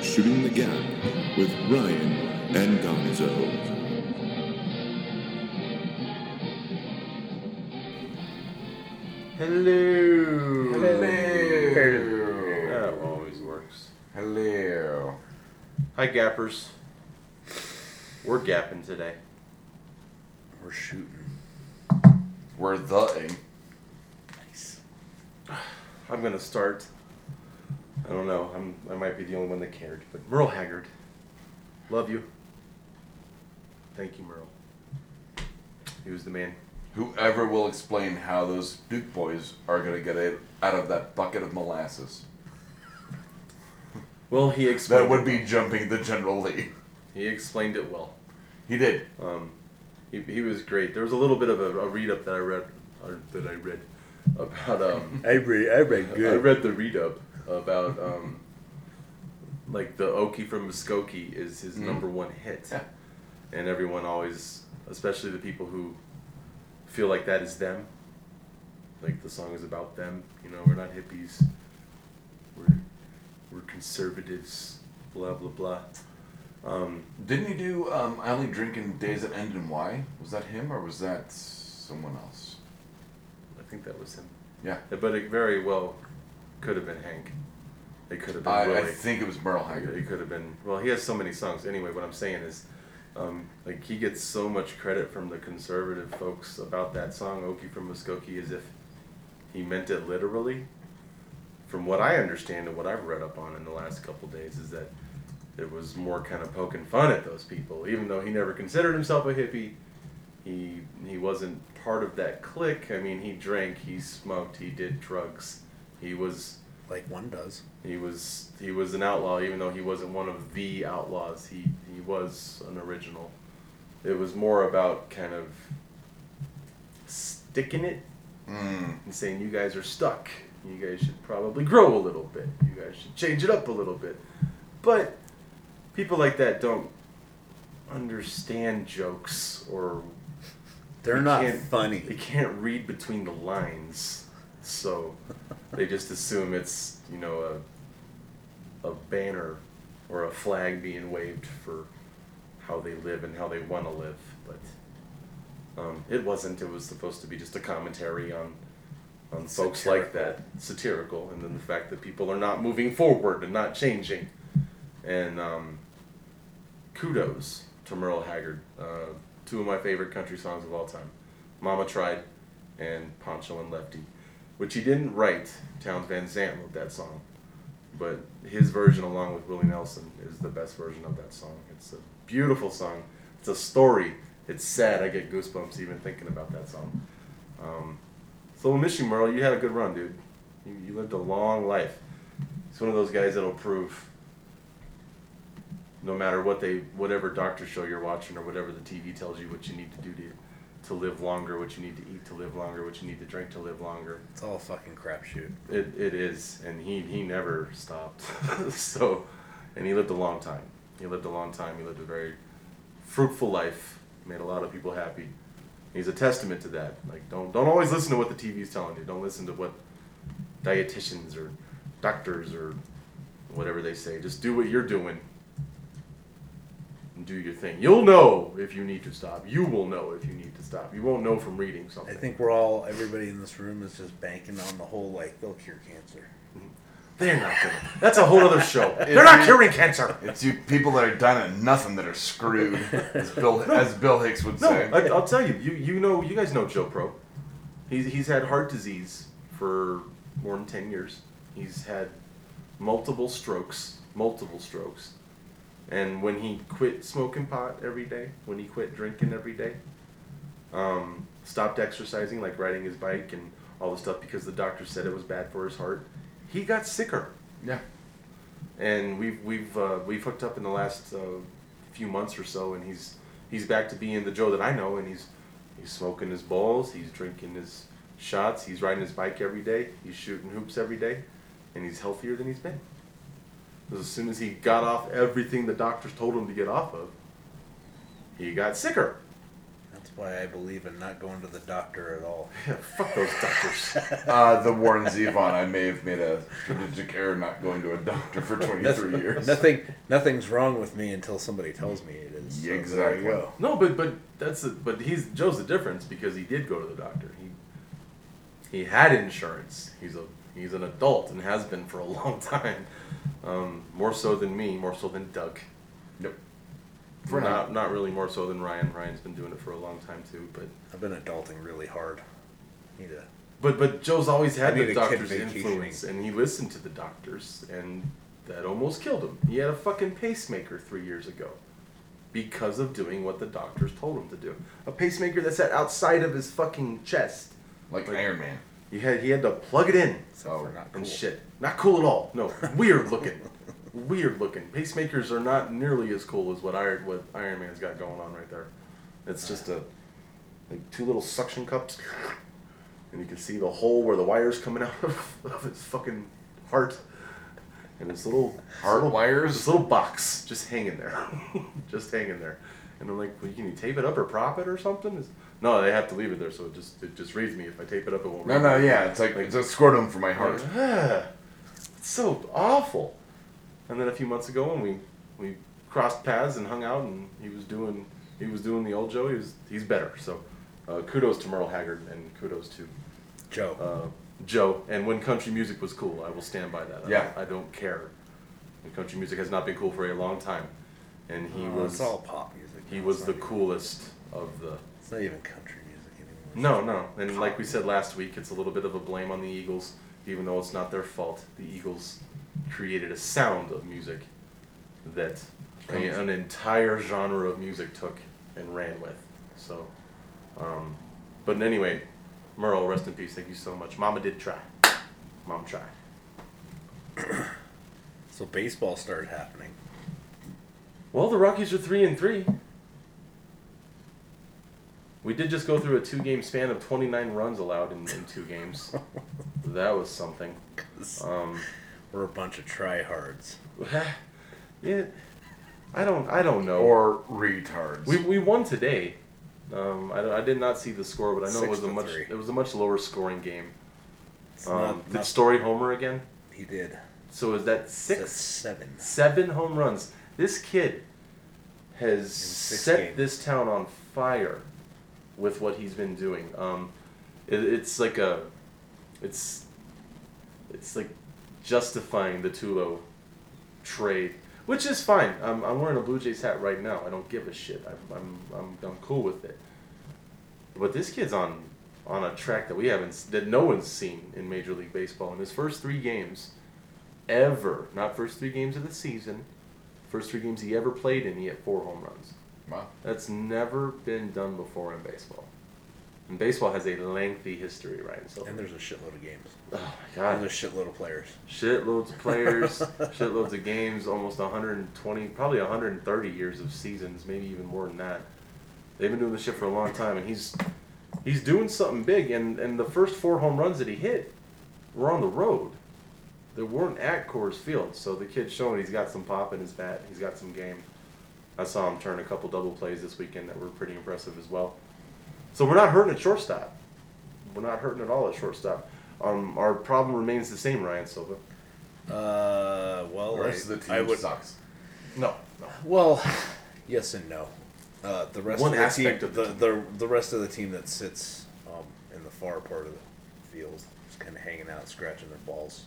to Shooting the Gap with Ryan and Gonzo. Hello. Hello. That always works. Hello. Hi, gappers. We're gapping today. We're shooting. We're the Nice. I'm gonna start. I don't know. I'm. I might be the only one that cared, but Merle Haggard. Love you. Thank you, Merle. He was the man. Whoever will explain how those Duke boys are gonna get it out of that bucket of molasses. Well, he explained. That would be jumping the General Lee. He explained it well. He did. Um, he, he was great. There was a little bit of a, a read up that I read, or that I read about. Um, I read. I read good. I read the read up about um, like the Okie from Muskogee is his Mhm. number one hit, Yeah. and everyone always, especially the people who feel like that is them, like the song is about them. You know, we're not hippies. We're we're conservatives. Blah blah blah. Um, Didn't he do um, I Only Drink in Days That End in Y? Was that him or was that someone else? I think that was him. Yeah. But it very well could have been Hank. It could have been I, I think it was Merle He It could have been. Well, he has so many songs. Anyway, what I'm saying is, um, like he gets so much credit from the conservative folks about that song "Okie from Muskogee" as if he meant it literally. From what I understand and what I've read up on in the last couple days is that it was more kind of poking fun at those people, even though he never considered himself a hippie. He he wasn't part of that clique. I mean, he drank, he smoked, he did drugs. He was like one does. he was he was an outlaw, even though he wasn't one of the outlaws. He he was an original. It was more about kind of sticking it Mm. and saying you guys are stuck. You guys should probably grow a little bit. You guys should change it up a little bit. But people like that don't understand jokes or They're not funny. They can't read between the lines, so they just assume it's you know a a banner or a flag being waved for how they live and how they want to live. But um, it wasn't. It was supposed to be just a commentary on on folks like that, satirical, and then the fact that people are not moving forward and not changing. And um, kudos to Merle Haggard. Uh, two of my favorite country songs of all time Mama Tried and Pancho and Lefty, which he didn't write. Townes Van Zandt wrote that song. But his version, along with Willie Nelson, is the best version of that song. It's a beautiful song. It's a story. It's sad. I get goosebumps even thinking about that song. Um, so we'll miss you, Merle. You had a good run, dude. You, you lived a long life. He's one of those guys that'll prove no matter what they whatever doctor show you're watching or whatever the TV tells you what you need to do to to live longer, what you need to eat to live longer, what you need to drink to live longer. It's all fucking crapshoot. It it is, and he he never stopped. so, and he lived a long time. He lived a long time. He lived a very fruitful life. Made a lot of people happy. He's a testament to that. Like don't don't always listen to what the TV's telling you. Don't listen to what dietitians or doctors or whatever they say. Just do what you're doing and do your thing. You'll know if you need to stop. You will know if you need to stop. You won't know from reading something. I think we're all, everybody in this room is just banking on the whole like they'll cure cancer. Mm-hmm. They're not gonna. That's a whole other show. They're not curing cancer. It's you people that are done at nothing that are screwed, as Bill, as Bill Hicks would No, say. I, I'll tell you. You you know you guys know Joe Pro. He's he's had heart disease for more than ten years. He's had multiple strokes, multiple strokes, and when he quit smoking pot every day, when he quit drinking every day, um, stopped exercising like riding his bike and all the stuff because the doctor said it was bad for his heart, he got sicker. yeah. and we've we've uh, we've hooked up in the last uh, few months or so, and he's he's back to being the Joe that I know, and he's he's smoking his balls, he's drinking his shots, he's riding his bike every day, he's shooting hoops every day, and he's healthier than he's been. 'Cause as soon as he got off everything the doctors told him to get off of, he got sicker. That's why I believe in not going to the doctor at all. Yeah, fuck those doctors. Uh, the Warren Zevon, I may have made a strategic error not going to a doctor for 23 years. Nothing, nothing's wrong with me until somebody tells me it is. So Yeah, there exactly. you go. No, but but that's the, but he's Joe's the difference because he did go to the doctor. He he had insurance. He's a he's an adult and has been for a long time. Um, more so than me, more so than Doug. Yep. For now. not not really more so than Ryan. Ryan's been doing it for a long time too. But I've been adulting really hard. Need to. but but Joe's always had I need the a kid doctor's vacationing. influence, and he listened to the doctors, and that almost killed him. He had a fucking pacemaker three years ago. Because of doing what the doctors told him to do. A pacemaker that sat outside of his fucking chest. Like Like- Iron Man. He had he had to plug it in not cool. and shit. Not cool at all. No, weird looking. weird looking. Pacemakers are not nearly as cool as what Iron what Iron Man's got going on right there. It's just a like two little suction cups, and you can see the hole where the wire's coming out of, of his fucking heart, and his little Heart little, wires? This little box just hanging there, just hanging there. And I'm like, well, can you tape it up or prop it or something? It's- no, they have to leave it there, so it just it just reads me. If I tape it up, it won't. No, read no, me. yeah, it's like it's a scrotum for my heart. Ah, it's so awful. And then a few months ago, when we we crossed paths and hung out, and he was doing he was doing the old Joe. He was he's better. So uh, kudos to Merle Haggard and kudos to Joe. uh, Joe. And when country music was cool, I will stand by that. I Yeah. don't, I don't care. And country music has not been cool for a long time, and he Oh, was It's all pop music. he was the coolest of the It's not even country music anymore. no, no. And like we said last week, it's a little bit of a blame on the Eagles, even though it's not their fault. The Eagles created a sound of music that a- an entire genre of music took and ran with. So, um, but anyway, Merle, rest in peace. Thank you so much. Mama did try. Mom tried. So baseball started happening. Well, the Rockies are three and three. We did just go through a two-game span of 29 runs allowed in, in two games. that was something. Um, We're a bunch of tryhards. yeah, I don't, I don't know. Or retards. we, we won today. Um, I, I did not see the score, but I know it was a much three. it was a much lower scoring game. Um, not, did not- Story homer again? he did. So is that six? seven. Seven home runs. This kid has set games. this town on fire with what he's been doing. Um, it, it's like a, it's, it's like justifying the Tulo trade, which is fine. I'm, I'm wearing a Blue Jays hat right now. I don't give a shit. I'm, I'm, I'm, I'm cool with it. But this kid's on on a track that we haven't that no one's seen in Major League Baseball in his first three games ever. Not first three games of the season. First three games he ever played in, he had four home runs. Wow. That's never been done before in baseball. And baseball has a lengthy history, right? So, And there's a shitload of games. oh my And god, there's a shitload of players. shitloads of players, shitloads of games, almost 120, probably 130 years of seasons, maybe even more than that. They've been doing this shit for a long time, and he's he's doing something big. And and the first four home runs that he hit were on the road. They weren't at Coors Field, so the kid's showing he's got some pop in his bat. He's got some game. I saw him turn a couple double plays this weekend that were pretty impressive as well. So we're not hurting at shortstop. We're not hurting at all at shortstop. Um, our problem remains the same, Ryan Silva. Uh, well, The rest I, of the team I would. sucks. No, no. Well, yes and no. Uh, the rest One of the aspect team, of the the, the the rest of the team that sits um, in the far part of the field, just kind of hanging out, scratching their balls.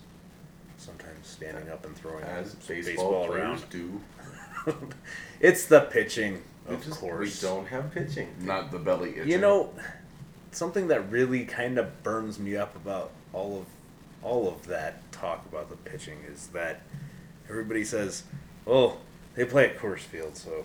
Sometimes standing up and throwing As some baseball, around. do. It's the pitching, of just- course. We don't have pitching. Not the belly itching. You know, something that really kind of burns me up about all of all of that talk about the pitching is that everybody says, "Oh, they play at Coors Field, so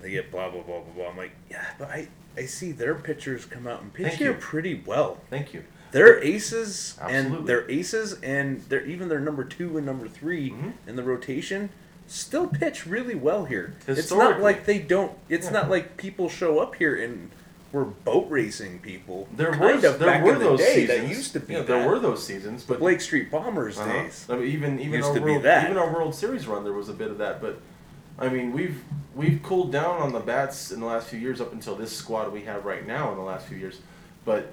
they get blah blah blah blah blah." I'm like, yeah, but I I see their pitchers come out and pitch Thank here you. pretty well. Thank you. They're aces, Absolutely. and they're aces, and they're even their number two and number 3 Mhm. in the rotation. Still pitch really well here. It's not like they don't. It's Yeah. not like people show up here and we're boat racing people. There kind were there back were in the those day. seasons. That used to be. Yeah, that. there were those seasons, but Blake Street Bombers Uh-huh. days. I mean, even even Used our to be world, that. even our World Series run, there was a bit of that. But I mean, we've we've cooled down on the bats in the last few years up until this squad we have right now in the last few years, but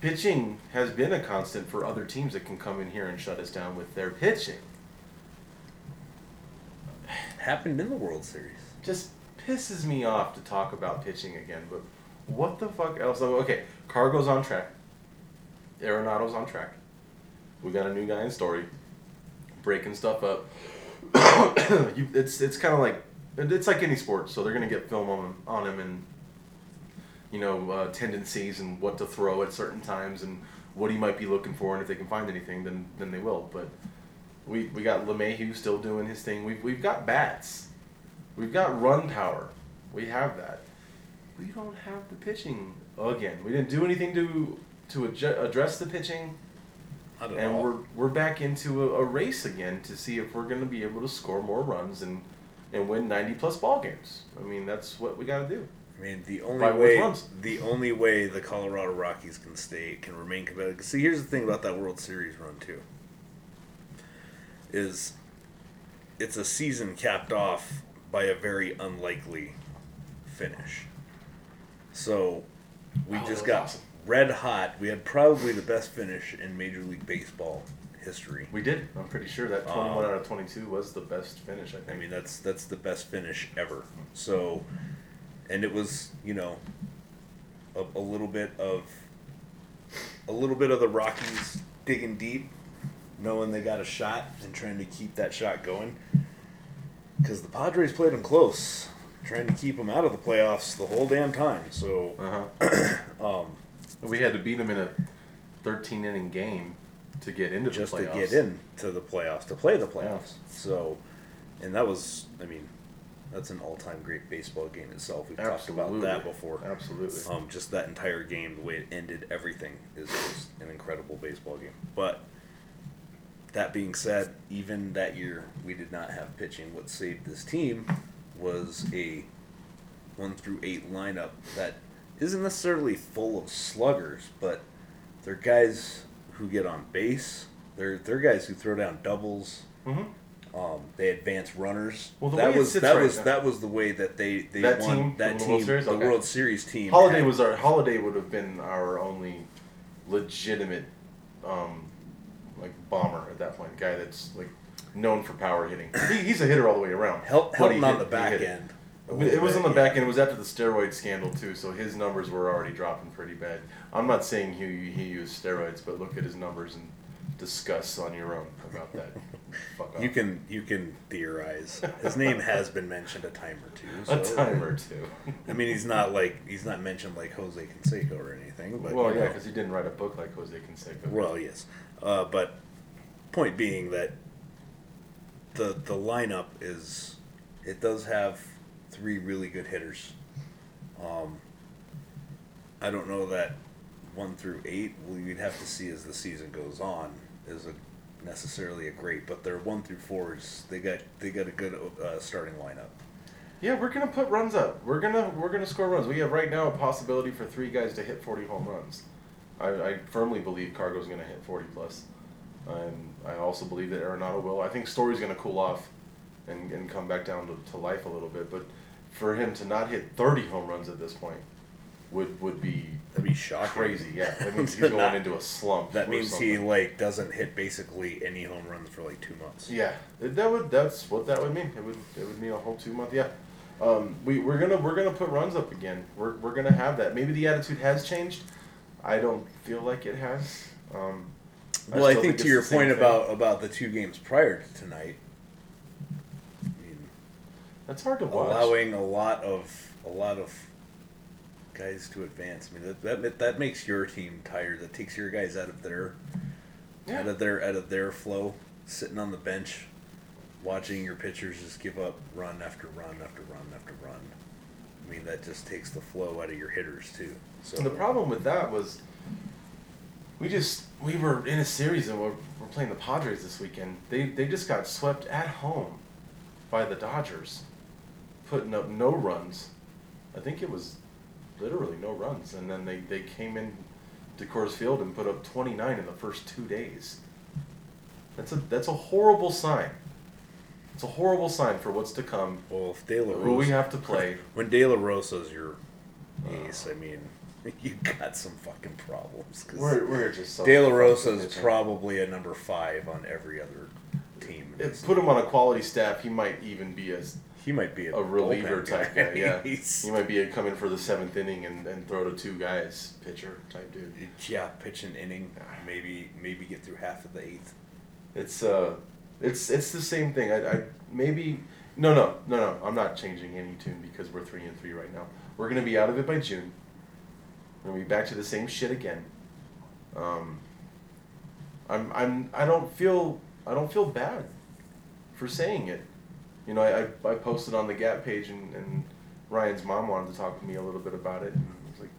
pitching has been a constant for other teams that can come in here and shut us down with their pitching. Happened in the World Series. Just pisses me off to talk about pitching again, but what the fuck else? Okay, Cargo's on track. Arenado's on track. We got a new guy in Story, breaking stuff up. you, it's it's kind of like it's like any sport, so they're gonna get film on on him and you know uh, tendencies and what to throw at certain times and what he might be looking for, and if they can find anything, then then they will. But we we got LeMahieu still doing his thing. We've we've got bats. We've got run power. We have that. We don't have the pitching again. We didn't do anything to to adju- address the pitching, I don't and know. we're we're back into a, a race again to see if we're going to be able to score more runs and and win ninety plus ball games. I mean, that's what we got to do. I mean, the only By way the only way the Colorado Rockies can stay can remain competitive. See, here's the thing about that World Series run too. Is it's a season capped off by a very unlikely finish. So we Oh, just got awesome. red hot. We had probably the best finish in Major League Baseball history. We did. I'm pretty sure that twenty one Um, out of twenty two was the best finish. I I mean, that's that's the best finish ever. So, and it was you know, a, a little bit of a little bit of the Rockies digging deep, knowing they got a shot and trying to keep that shot going. Because the Padres played them close, trying to keep them out of the playoffs the whole damn time. So, Uh huh. um, we had to beat them in a thirteen inning game to get into just the to get into the playoffs, to play the playoffs. So, and that was, I mean, that's an all-time great baseball game itself. We've talked about that before. Absolutely. Um, just that entire game, the way it ended, everything is just an incredible baseball game. But that being said, even that year we did not have pitching. What saved this team was a one through eight lineup that isn't necessarily full of sluggers, but they're guys who get on base. They're they're guys who throw down doubles. hmm Um, they advance runners. Well, that was that right was now- that was the way that they they That won team that the team World Series? the Okay. World Series team. Holliday had- was our Holliday would have been our only legitimate um, like bomber at that point. Guy that's like known for power hitting. He, he's a hitter all the way around. help help he him on the back end. It was on the back end. It was after the steroid scandal too, so his numbers were already dropping pretty bad. I'm not saying he he used steroids, but look at his numbers and discuss on your own about that. You can you can theorize. His name has been mentioned a time or two. a time or two. I mean, he's not like he's not mentioned like Jose Canseco or anything. But well, yeah, because he didn't write a book like Jose Canseco. Well, yes, uh, but point being that the the lineup is it does have three really good hitters. Um, I don't know that one through eight. You'd have to see as the season goes on is a necessarily a great, but their one through fours they got they got a good uh, starting lineup. Yeah, we're gonna put runs up. We're gonna we're gonna score runs. We have right now a possibility for three guys to hit forty home runs. I, I firmly believe Cargo's gonna hit forty plus, and I also believe that Arenado will. I think Story's gonna cool off, and, and come back down to, to life a little bit. But for him to not hit thirty home runs at this point, would would be That'd be shocking. crazy. Yeah, that means he's going into a slump. That means he like doesn't hit basically any home runs for like two months. Yeah, it- that would that's what that would mean. It would it would mean a whole two month. Yeah, um, we we're gonna we're gonna put runs up again. We're we're gonna have that. Maybe the attitude has changed. I don't feel like it has. Um, Well, I still think to your point thing. about about the two games prior to tonight, I mean, that's hard to watch. allowing a lot of a lot of guys to advance. I mean, that, that that makes your team tired. That takes your guys out of their Yeah. out of their out of their flow. Sitting on the bench, watching your pitchers just give up run after run after run after run. I mean, that just takes the flow out of your hitters too. So And the problem with that was, we just we were in a series and we're, we're playing the Padres this weekend. They they just got swept at home by the Dodgers, putting up no runs. I think it was literally no runs, and then they, they came in to Coors Field and put up 29 in the first two days. That's a that's a horrible sign. It's a horrible sign for what's to come. Well, if De La Who we Rosa, have to play. when De La Rosa's your ace, I mean, you got some fucking problems. 'cause We're, we're just so De La Rosa is probably a number five on every other team. in If this put him on a quality staff, he might even be a, He might be a, a reliever bullpen type guy. Yeah, He's- he might be a come in for the seventh inning and, and throw to two guys pitcher type dude. yeah, pitch an inning, maybe maybe get through half of the eighth. It's uh, it's it's the same thing. I, I maybe no no no no. I'm not changing any tune because we're three and three right now. We're gonna be out of it by June. We're gonna be back to the same shit again. Um, I'm I'm I don't feel I don't feel bad for saying it. You know, I, I, I posted on the Gap page and, and Ryan's mom wanted to talk to me a little bit about it and I was like,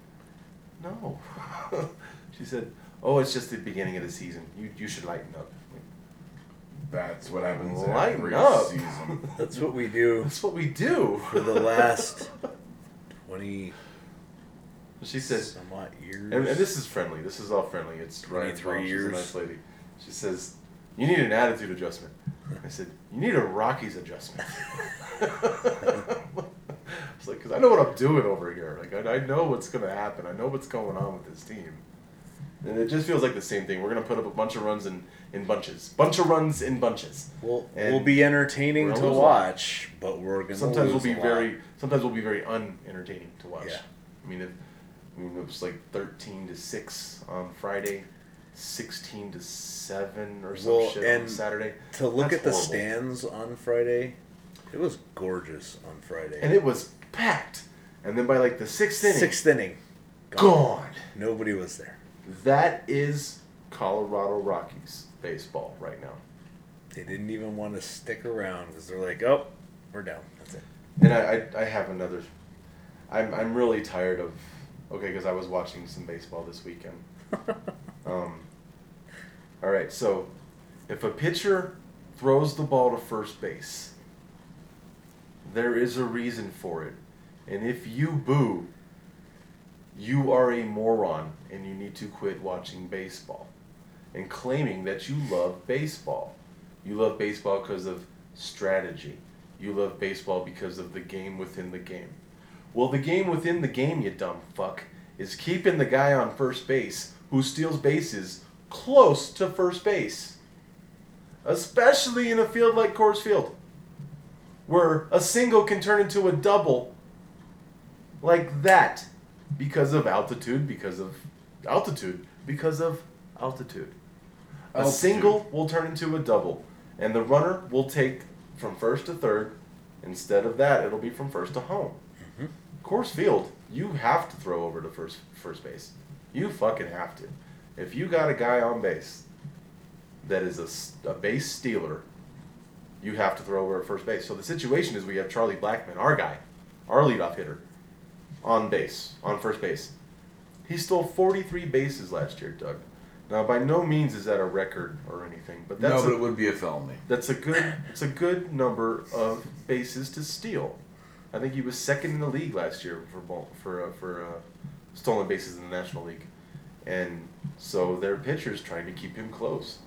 no. she said, oh, it's just the beginning of the season. You you should lighten up. Like, That's what happens Lighten every up. season. That's what we do That's what we do. for the last twenty she says, some odd years. and, and this is friendly. This is all friendly. It's Ryan's 23 mom. She's a years. nice lady. She says, you need an attitude adjustment. I said, you need a Rockies adjustment. it's like, because I know what I'm doing over here. Like, I, I know what's going to happen. I know what's going on with this team. And it just feels like the same thing. We're going to put up a bunch of runs in, in bunches. Bunch of runs in bunches. We'll, And we'll be entertaining to gonna lose a lot. watch, but we're gonna sometimes we'll be very sometimes we'll be very unentertaining to watch. Yeah. I mean, it, I mean, it was like thirteen to six on Friday, sixteen to seven or some Well, shit on Saturday. To look That's at the horrible. stands on Friday, it was gorgeous on Friday. and it was packed. And then by like the sixth inning, Sixth inning, gone. Nobody was there. That is Colorado Rockies baseball right now. They didn't even want to stick around because they're like, "Oh, we're down. That's it." And I, I, I have another. I'm, I'm really tired of. Okay, because I was watching some baseball this weekend. Um, all right, so if a pitcher throws the ball to first base, there is a reason for it. And if you boo, you are a moron and you need to quit watching baseball and claiming that you love baseball. You love baseball because of strategy. You love baseball because of the game within the game. Well, the game within the game, you dumb fuck, is keeping the guy on first base who steals bases close to first base. Especially in a field like Coors Field, where a single can turn into a double like that because of altitude, because of altitude, because of altitude. A Altitude. single will turn into a double, and the runner will take from first to third. Instead of that, it'll be from first to home. Mm-hmm. Coors Field, you have to throw over to first first base. You fucking have to. If you got a guy on base that is a, a base stealer, you have to throw over at first base. So the situation is we have Charlie Blackmon, our guy, our leadoff hitter, on base, on first base. He stole 43 bases last year, Doug. Now, by no means is that a record or anything, but that's no, a, it would be a felony. that's a good it's a good number of bases to steal. I think he was second in the league last year for ball, for uh, for uh, stolen bases in the National League, and so their pitcher's trying to keep him close.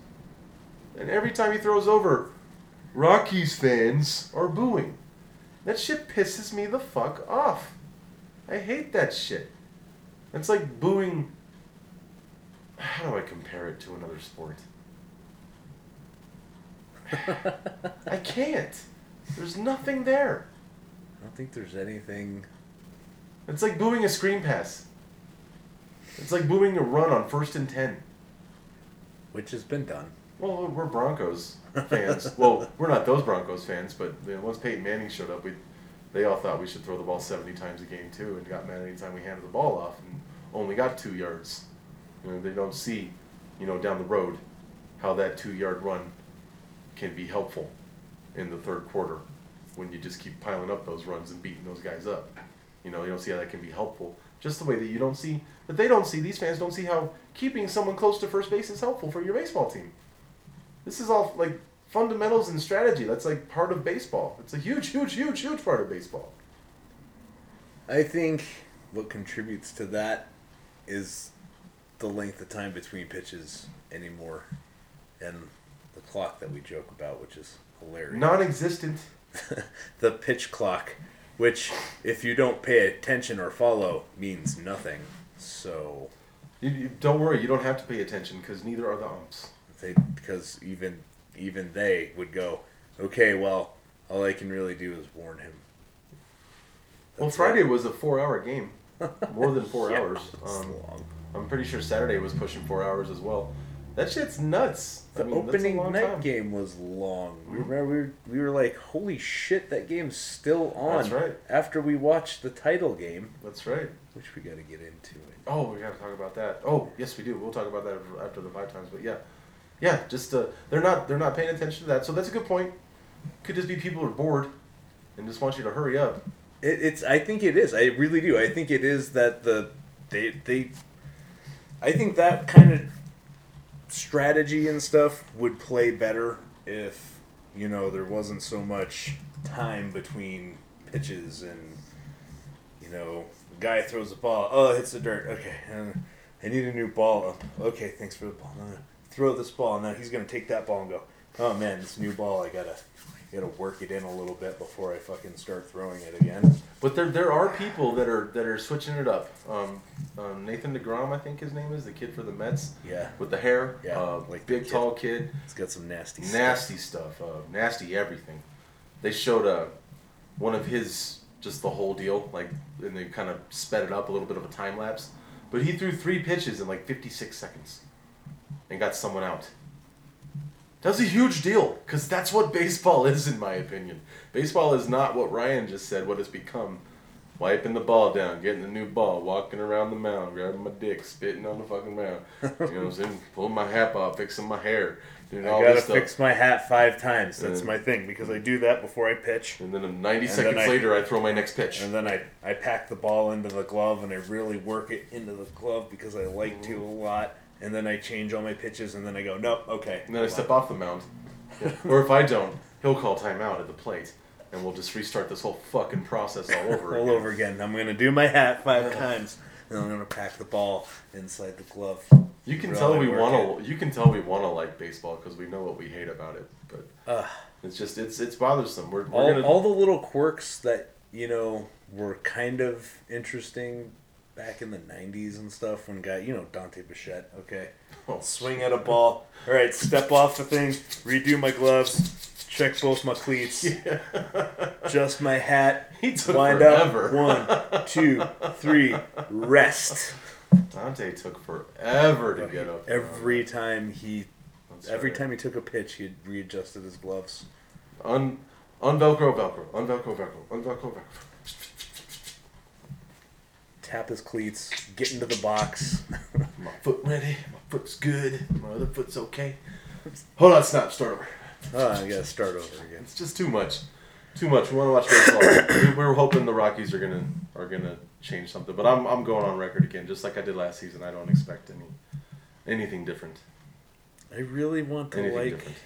And every time he throws over, Rockies fans are booing. That shit pisses me the fuck off. I hate that shit. It's like booing. How do I compare it to another sport? I can't. There's nothing there. I don't think there's anything. It's like booing a screen pass. It's like booing a run on first and ten. Which has been done. Well, we're Broncos fans. well, we're not those Broncos fans, but you know, once Peyton Manning showed up, we they all thought we should throw the ball 70 times a game too, and got mad anytime we handed the ball off and only got two yards. You know, they don't see, you know, down the road how that two-yard run can be helpful in the third quarter when you just keep piling up those runs and beating those guys up. You know, you don't see how that can be helpful. Just the way that you don't see that they don't see these fans don't see how keeping someone close to first base is helpful for your baseball team. This is all like fundamentals and strategy. That's like part of baseball. It's a huge, huge, huge, huge part of baseball. I think what contributes to that is the length of time between pitches anymore and the clock that we joke about, which is hilarious. Non-existent. the pitch clock, which, if you don't pay attention or follow, means nothing. So You, you, don't worry, you don't have to pay attention because neither are the umps. they because even even they would go, okay, well, all I can really do is warn him. Well, Friday it. was a four-hour game, more than four Yeah, hours. Um, long. I'm pretty sure Saturday was pushing four hours as well. That shit's nuts. The I mean, opening night time. game was long. We remember we were, we were like, "Holy shit, that game's still on!" That's right. After we watched the title game, That's right. which we got to get into. Oh, we gotta talk about that. Oh, yes, we do. We'll talk about that after the five times. But yeah, yeah, just uh, they're not they're not paying attention to that. So that's a good point. Could just be people are bored and just want you to hurry up. It, it's. I think it is. I really do. I think it is that the they they. I think that kind of strategy and stuff would play better if you know there wasn't so much time between pitches and you know guy throws the ball. Oh, it hits the dirt. Okay, uh, I need a new ball. Okay, thanks for the ball. Throw this ball. And then he's gonna take that ball and go. Oh man, this new ball. I gotta gotta work it in a little bit before I fucking start throwing it again. But there there are people that are that are switching it up. Um, um, Nathan Degrom, I think his name is the kid for the Mets Yeah, with the hair. Yeah, uh, like big tall kid. it's got some nasty. nasty stuff, uh, nasty everything. They showed uh, one of his just the whole deal, like, and they kind of sped it up a little bit of a time lapse. But he threw three pitches in like 56 seconds, and got someone out. That's a huge deal, because that's what baseball is, in my opinion. Baseball is not what Ryan just said, what it's become. Wiping the ball down, getting the new ball, walking around the mound, grabbing my dick, spitting on the fucking mound. You know what I'm saying? Pulling my hat off, fixing my hair, doing I all gotta this stuff. fix my hat five times. That's And- my thing because I do that before I pitch, And then 90 And seconds then I- later, I throw my next pitch. and then I I pack the ball into the glove and I really work it into the glove because I like to a lot. And then I change all my pitches and then I go nope okay. And then I step off the mound. Or if I don't, he'll call timeout at the plate. And we'll just restart this whole fucking process all over all again. over again. I'm gonna do my hat five times and I'm gonna pack the ball inside the glove. You can tell we want to. You can tell we want to like baseball because we know what we hate about it. But Ugh. it's just it's it's bothersome. We're, we're all, gonna all the little quirks that you know were kind of interesting back in the 90s and stuff when guy you know dante bichette okay Oh, swing at a ball all right step off the thing redo my gloves check both my cleats just my hat He took wind forever. up one two three rest Dante took forever to get up. every time he That's every right. time he took a pitch he readjusted his gloves Un, unvelcro, velcro, unvelcro, velcro, unvelcro, velcro. Tap his cleats get into the box My foot ready. My foot's good. My other foot's okay. Hold on, snap. Start over. oh i gotta start over again It's just too much. Too much. We want to watch baseball. we, we were hoping the Rockies are gonna are gonna change something, but I'm I'm going on record again, just like I did last season. I don't expect any anything different. I really want to Anything like different.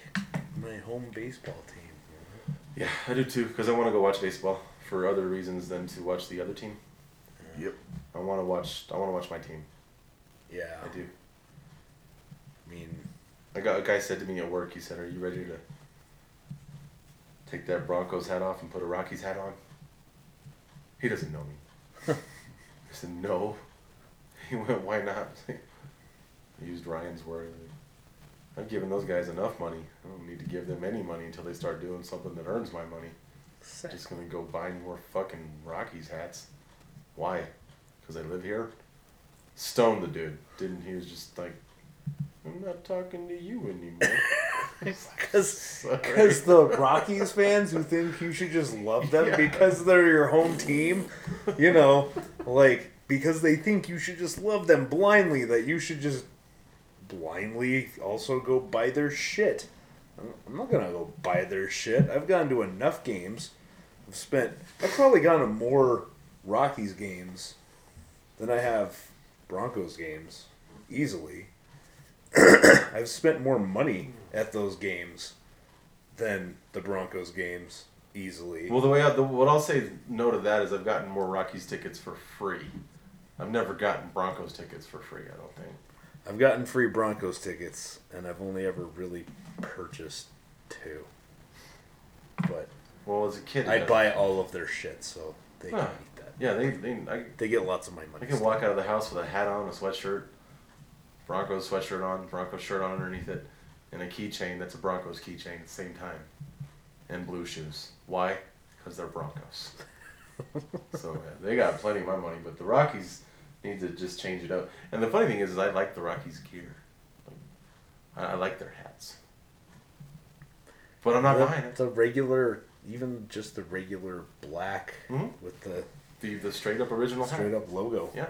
my home baseball team. Yeah, I do too, because I want to go watch baseball for other reasons than to watch the other team. Uh, yep. I want to watch. I want to watch my team. Yeah, I do. I mean, I got a guy said to me at work. He said, "Are you ready to take that Broncos hat off and put a Rockies hat on?" He doesn't know me. I said, "No." He went, "Why not?" I used Ryan's word. I've given those guys enough money. I don't need to give them any money until they start doing something that earns my money. Just gonna go buy more fucking Rockies hats. Why? Because I live here. Stone the dude. Didn't he was just like, I'm not talking to you anymore. because because the Rockies fans who think you should just love them Yeah. because they're your home team, you know, like because they think you should just love them blindly, that you should just blindly also go buy their shit. I'm- I'm not gonna go buy their shit. I've gone to enough games. I've spent. I've probably gone to more Rockies games than I have Broncos games, easily. I've spent more money at those games than the Broncos games, easily. well, the way I, the, what I'll say no to that is I've gotten more Rockies tickets for free. I've never gotten Broncos tickets for free. I don't think. I've gotten free Broncos tickets, and I've only ever really purchased two. but Well, as a kid, I buy all of their shit, so they Huh. Can eat that. Yeah, they, they I, They get lots of my money. I can walk out of the house with a hat on, a sweatshirt, Broncos sweatshirt on, Broncos shirt on underneath it, and a keychain that's a Broncos keychain at the same time, and blue shoes. Why? Because they're Broncos. so yeah, they got plenty of my money, but the Rockies need to just change it up. And the funny thing is, is I like the Rockies gear. I, I like their hats, but I'm not the, buying it. the regular, even just the regular black Mhm. with the The the straight up original hat. straight up logo Yeah.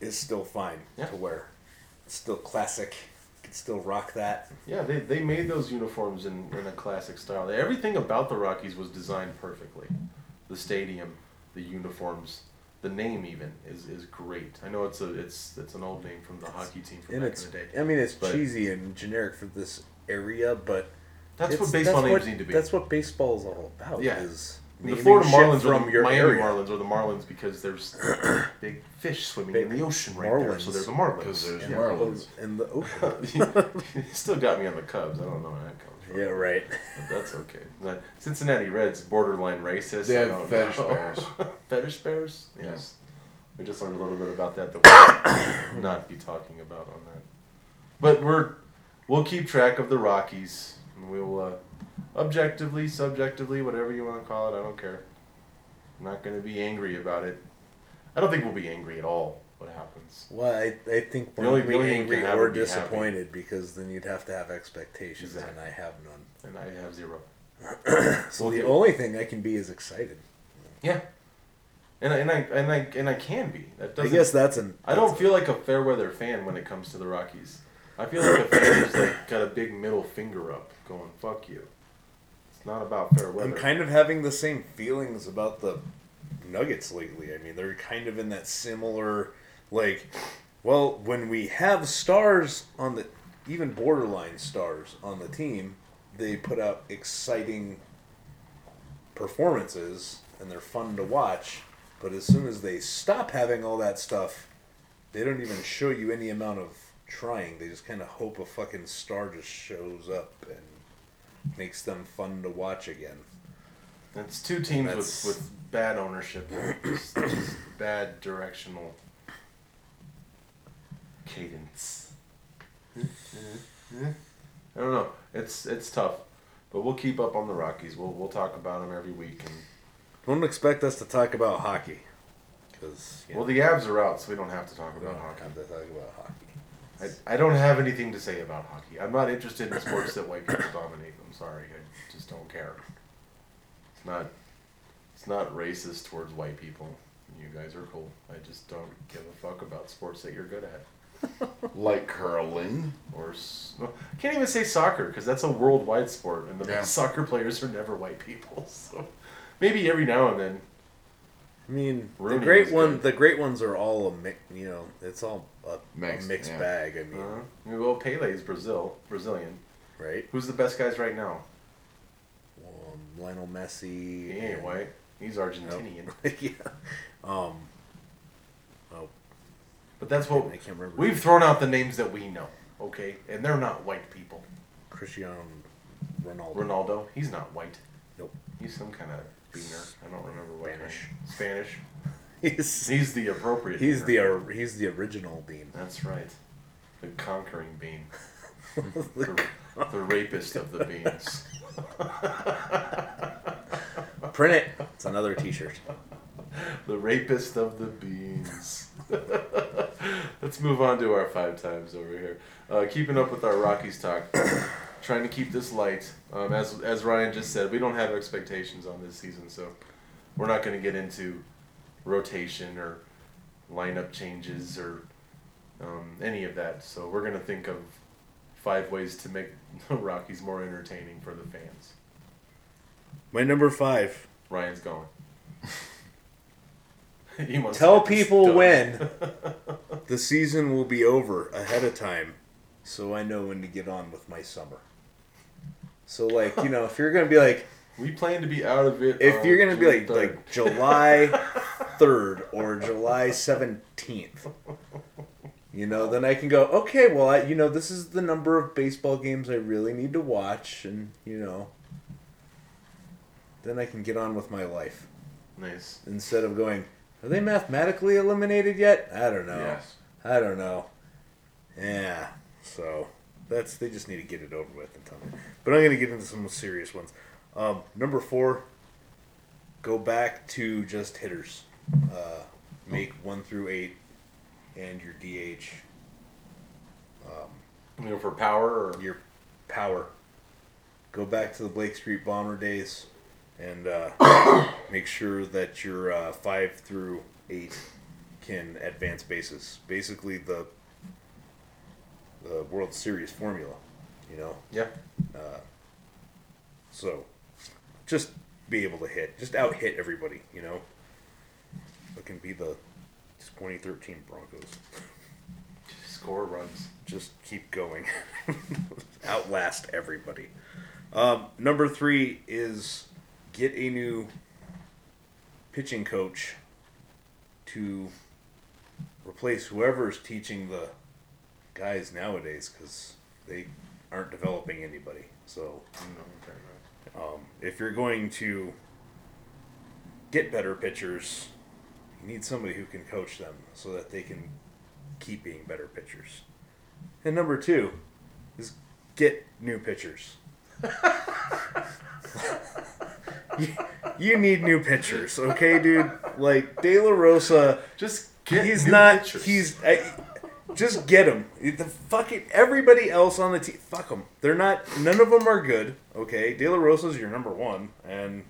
is still fine Yeah. to wear. It's still classic. You can still rock that. Yeah, they, they made those uniforms in, in a classic style. Everything about the Rockies was designed perfectly. The stadium, the uniforms, the name even is, is great. I know it's a it's it's an old name from the hockey team from And back in the day. I mean, it's cheesy and generic for this area, but That's what baseball that's names what- need to be. That's what baseball is all about. Yeah. is the Florida Marlins from or the your Miami area. Marlins or the Marlins because there's big fish swimming in the ocean right there. So there's a Marlins. Because there's Yeah. Marlins. in the ocean. you still got me on the Cubs. I don't know where that comes from. yeah, right. But that's okay. That- Cincinnati Reds, borderline racist. They have fetish know. bears. fetish bears? Yeah. Yes. We just learned a little bit about that that we'll not be talking about on that. But we're we'll keep track of the Rockies. And we'll uh, objectively, subjectively, whatever you want to call it, I don't care. I'm not going to be angry about it. I don't think we'll be angry at all. What happens? Well, I, I think we're only- only, angry or would be happy. disappointed because then you'd have to have expectations, Exactly. and I have none. And I have zero. So Okay. the only thing I can be is excited. Yeah. And I, and I and I and I can be. That I doesn't. I guess that's an. I don't feel like a fair weather fan when it comes to the Rockies. I feel like a fan who's like got a big middle finger up, going "fuck you." It's not about fair weather. I'm kind of having the same feelings about the Nuggets lately. I mean, they're kind of in that similar, like, well, when we have stars on the, even borderline stars on the team, they put out exciting performances and they're fun to watch. But as soon as they stop having all that stuff, they don't even show you any amount of trying. They just kind of hope a fucking star just shows up and makes them fun to watch again. It's two teams That's- with, with bad ownership, just, just bad directional cadence. I don't know. It's it's tough, but we'll keep up on the Rockies. We'll we'll talk about them every week. And Don't expect us to talk about hockey, because well, the Avs are out, so we don't have to talk about hockey. have to talk about hockey. I, I don't have anything to say about hockey. I'm not interested in sports that white people dominate. I'm sorry, I just don't care. It's not it's not racist towards white people. You guys are cool. I just don't give a fuck about sports that you're good at. Like curling. Or well, I can't even say soccer because that's a worldwide sport, and the Yeah. soccer players are never white people. So maybe every now and then. I mean, Rooney the great one, good. the great ones are all a. You know, it's all a Mixed, a mixed yeah. bag. I mean, Uh, well, is Brazil, Brazilian. right? Who's the best guys right now? Um, Lionel Messi. He ain't and- white. He's Argentinian. yeah. Um. Oh, But that's what I can't remember. We've thrown out the names that we know, okay? And they're not white people. Cristiano Ronaldo. Ronaldo, he's not white. Nope. He's some kind of beaner. I don't remember what Spanish. kind. Spanish. He's He's the appropriate. he's beaner. the he's the original Bean. That's right. The conquering bean. The, the rapist of the beans. Print it. It's another T-shirt. The rapist of the beans. Let's move on to our five times over here. Uh, keeping up with our Rockies talk. Trying to keep this light. Um, as as Ryan just said, we don't have expectations on this season, so we're not going to get into rotation or lineup changes or um, any of that. So we're going to think of five ways to make the Rockies more entertaining for the fans. My number five. Ryan's going. Tell to people when the season will be over ahead of time, so I know when to get on with my summer. So like you know, if you're gonna be like, We plan to be out of it. if you're gonna be like 3rd. like July third or July seventeenth, you know, then I can go. Okay, well, I, you know, this is the number of baseball games I really need to watch, and you know, then I can get on with my life Nice. instead of going. Are they mathematically eliminated yet? I don't know. Yes. I don't know. Yeah. So that's they just need to get it over with and tell me. But I'm gonna get into some serious ones. Um, number four. Go back to just hitters. Uh, make one through eight, and your DH. You know, for power or Your power. Go back to the Blake Street Bomber days, and uh, make sure that your uh, five through eight can advance bases. Basically, the the World Series formula. You know, yeah. so just be able to hit, just out hit everybody. You know, it can be the 2013 Broncos. Score runs. just keep going. Outlast everybody. Um, number three is get a new pitching coach to replace whoever's teaching the guys nowadays because they aren't developing anybody. So um, if you're going to get better pitchers, you need somebody who can coach them so that they can keep being better pitchers. And number two is get new pitchers. you, you need new pitchers, okay, dude? Like De La Rosa, Just get he's new not. pitchers. He's I, just get him. The fucking everybody else on the team, fuck them. They're not. None of them are good. Okay, De La Rosa's your number one, and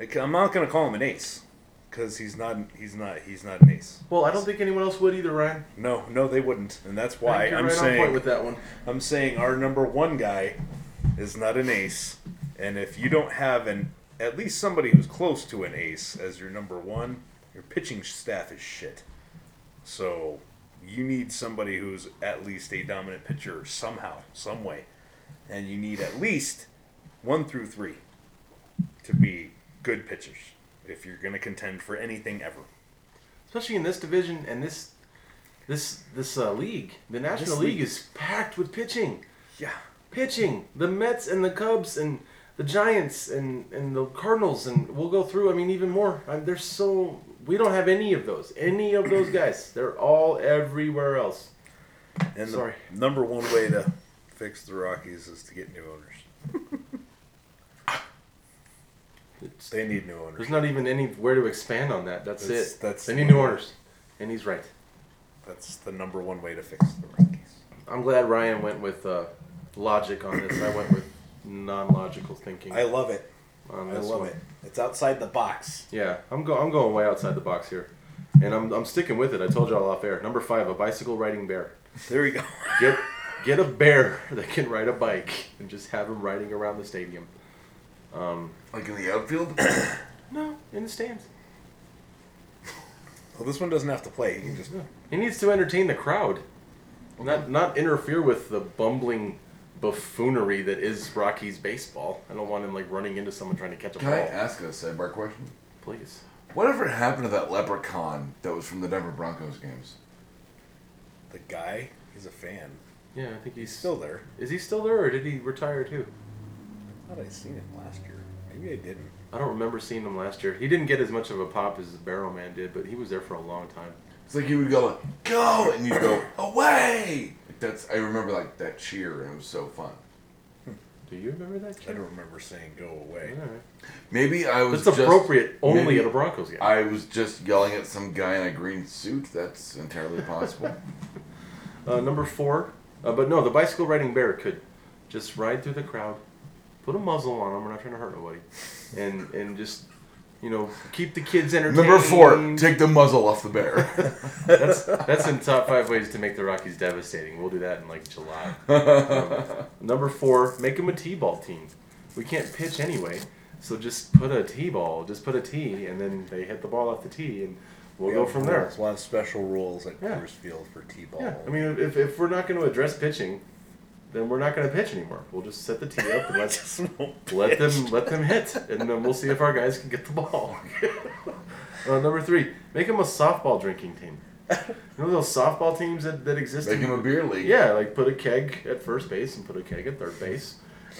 I'm not gonna call him an ace because he's not. He's not. He's not an ace. Well, I don't think anyone else would either, Ryan. No, no, they wouldn't, and that's why I'm right on saying point with that one. I'm saying our number one guy is not an ace, and if you don't have an at least somebody who's close to an ace as your number one, your pitching staff is shit. So you need somebody who's at least a dominant pitcher somehow, some way, and you need at least one through three to be good pitchers if you're going to contend for anything ever. especially in this division and this this this uh, league. The National League league- is packed with pitching. Yeah. Pitching. The Mets and the Cubs and the Giants and, and the Cardinals and we'll go through. I mean, even more. I there's so we don't have any of those. Any of those guys. They're all everywhere else. And Sorry. the number one way to fix the Rockies is to get new owners. It's, They need new owners. there's not even anywhere to expand on that. That's, That's- it. that's- they need new owners, and he's right. That's the number one way to fix the Rockies. I'm glad Ryan went with uh, logic on this. I went with non-logical thinking. I love it. I love one. it. It's outside the box. Yeah, I'm go I'm going way outside the box here, and I'm I'm sticking with it. I told y'all off air. Number five, a bicycle riding bear. There we go. Get get a bear that can ride a bike and just have him riding around the stadium. Um, Like in the outfield? No, in the stands. well, this one doesn't have to play. He can just. He needs to entertain the crowd, not not interfere with the bumbling buffoonery that is Rocky's baseball. I don't want him like running into someone trying to catch a Can ball. I ask a sidebar question? Please. Whatever happened to that leprechaun that was from the Denver Broncos games? The guy, he's a fan. Yeah, I think he's He's still there. Is he still there, or did he retire too? I thought I seen him last year. Maybe I didn't. I don't remember seeing him last year. He didn't get as much of a pop as Barrel Man did, but he was there for a long time. It's like he would go, like, go, and you'd go, away! Like that's I remember like that cheer, and it was so fun. Do you remember that? I Kid? don't remember saying go away. Alright. Maybe I was That's just- appropriate only maybe at a Broncos game. I was just yelling at some guy in a green suit. That's entirely possible. Uh, number four, uh, but no, the bicycle riding bear could just ride through the crowd, put a muzzle on him. We're not trying to hurt nobody, and and just you know keep the kids entertained. Number four, take the muzzle off the bear. that's that's in top five ways to make the Rockies devastating. We'll do that in like July. Um, number four, make them a T-ball team. We can't pitch anyway, so just put a T-ball, just put a T, and then they hit the ball off the tee, and we'll We go have from there. rules, A lot of special rules at Yeah. Coors Field for T-ball. Yeah, I mean, if, if we're not going to address pitching, then we're not going to pitch anymore. We'll just set the tee up and let let them let them hit, and then we'll see if our guys can get the ball. uh, number three, make them a softball drinking team. You know those softball teams that, that exist? Make him a beer league. Yeah, like put a keg at first base and put a keg at third base,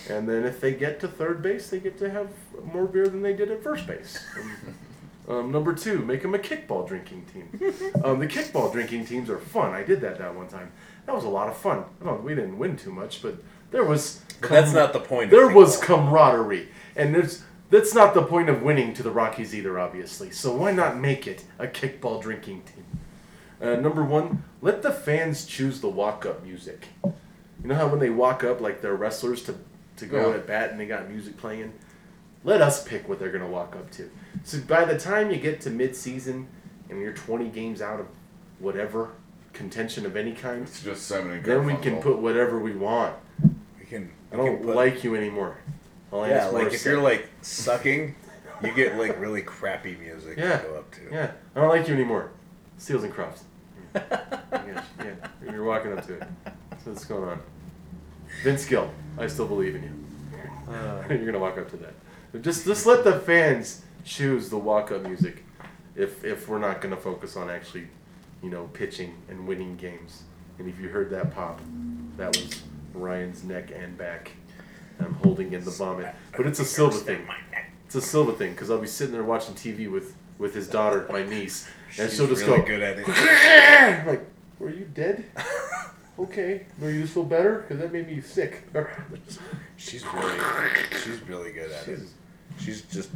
And then if they get to third base, they get to have more beer than they did at first base. Um, um, number two, make them a kickball drinking team. Um, the kickball drinking teams are fun. I did that that one time. That was a lot of fun. I we didn't win too much, but there was. But that's not the point. of There was camaraderie, and there's that's not the point of winning to the Rockies either, obviously. So why not make it a kickball drinking team? Uh, number one, let the fans choose the walk-up music. You know how when they walk up, like they're wrestlers to to go Yeah. at bat, and they got music playing. Let us pick what they're gonna walk up to. So by the time you get to mid-season, and you're 20 games out of whatever contention of any kind, It's just Simon and then we can put whatever we want. We can. I we can don't put- like you anymore. I'll Yeah, like if you're like sucking, you get like really crappy music Yeah. to go up to. Yeah, I don't like you anymore. Seals and Crofts. yeah, yeah, you're walking up to it. So what's going on? Vince Gill, I still believe in you. Uh, you're gonna walk up to that. Just, just let the fans choose the walk-up music. If, if we're not gonna focus on actually, you know, pitching and winning games. And if you heard that pop, that was Ryan's neck and back. I'm holding in the vomit, but it's a Silva thing. It's a Silva thing because I'll be sitting there watching TV with with his daughter, my niece, and She's she'll just really go, good at it. Like, were you dead? okay, Were you just feel better because that made me sick. She's really, she's really good at it. She's just,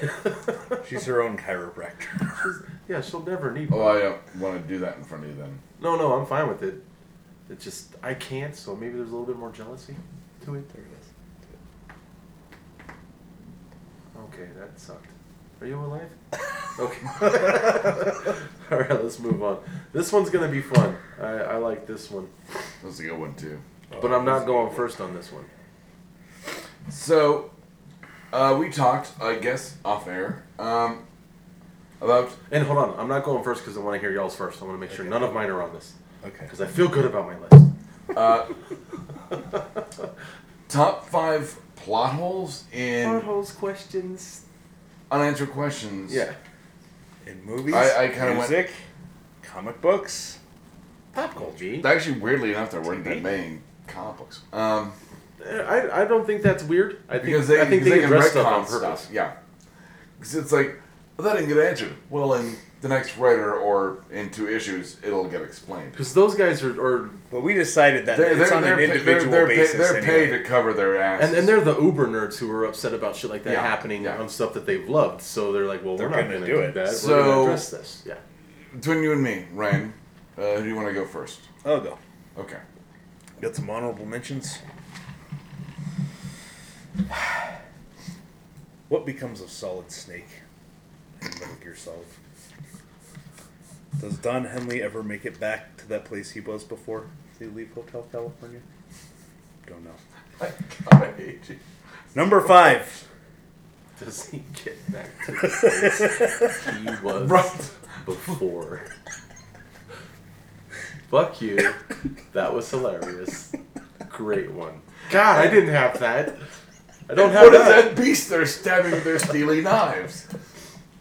she's her own chiropractor. yeah, she'll never need. Oh, one. I don't want to do that in front of you then. No, no, I'm fine with it. It's just I can't, so maybe there's a little bit more jealousy to it. There it is. Okay, that sucked. Are you alive? Okay. All right, let's move on. This one's gonna be fun. I, I like this one, That's a good one too. but I'm not going first on this one. So, uh, we talked, I guess, off air, um, about And hold on, I'm not going first because I want to hear y'all's first. I want to make sure none of mine are on this Okay. because I feel good about my list. uh, top five plot holes in Plot holes, questions. unanswered questions. Yeah. In movies, I- I kinda went- music, comic books. Pop culture. Actually, weirdly enough, there weren't that TV? many comic books. Um, I, I don't think that's weird. I think they, I think because they, they can address stuff on purpose. stuff. Yeah. Because it's like, well, that didn't get answered. Well, in the next writer or in two issues, it'll get explained. Because those guys are, are But we decided that They're, it's they're, on they're, an individual they're, they're, basis. pay, they're anyway. paid to cover their asses. and, and they're the uber nerds who are upset about shit like that Yeah, happening yeah. on stuff that they've loved. So they're like, well, They're we're not gonna do do it. that. we're going to address this. Yeah. Between you and me, Ryan, uh, who do you want to go first? I'll go. Okay. Got some honorable mentions. What becomes of Solid Snake in Metal Gear Solid? Does Don Henley ever make it back to that place he was before they leave Hotel California? Don't know. I, I hate you. Number five. Does he get back to the place he was Right. before? Fuck you. That was hilarious. Great one. God, I didn't have that. I don't have What is that. that beast they're stabbing with their steely knives?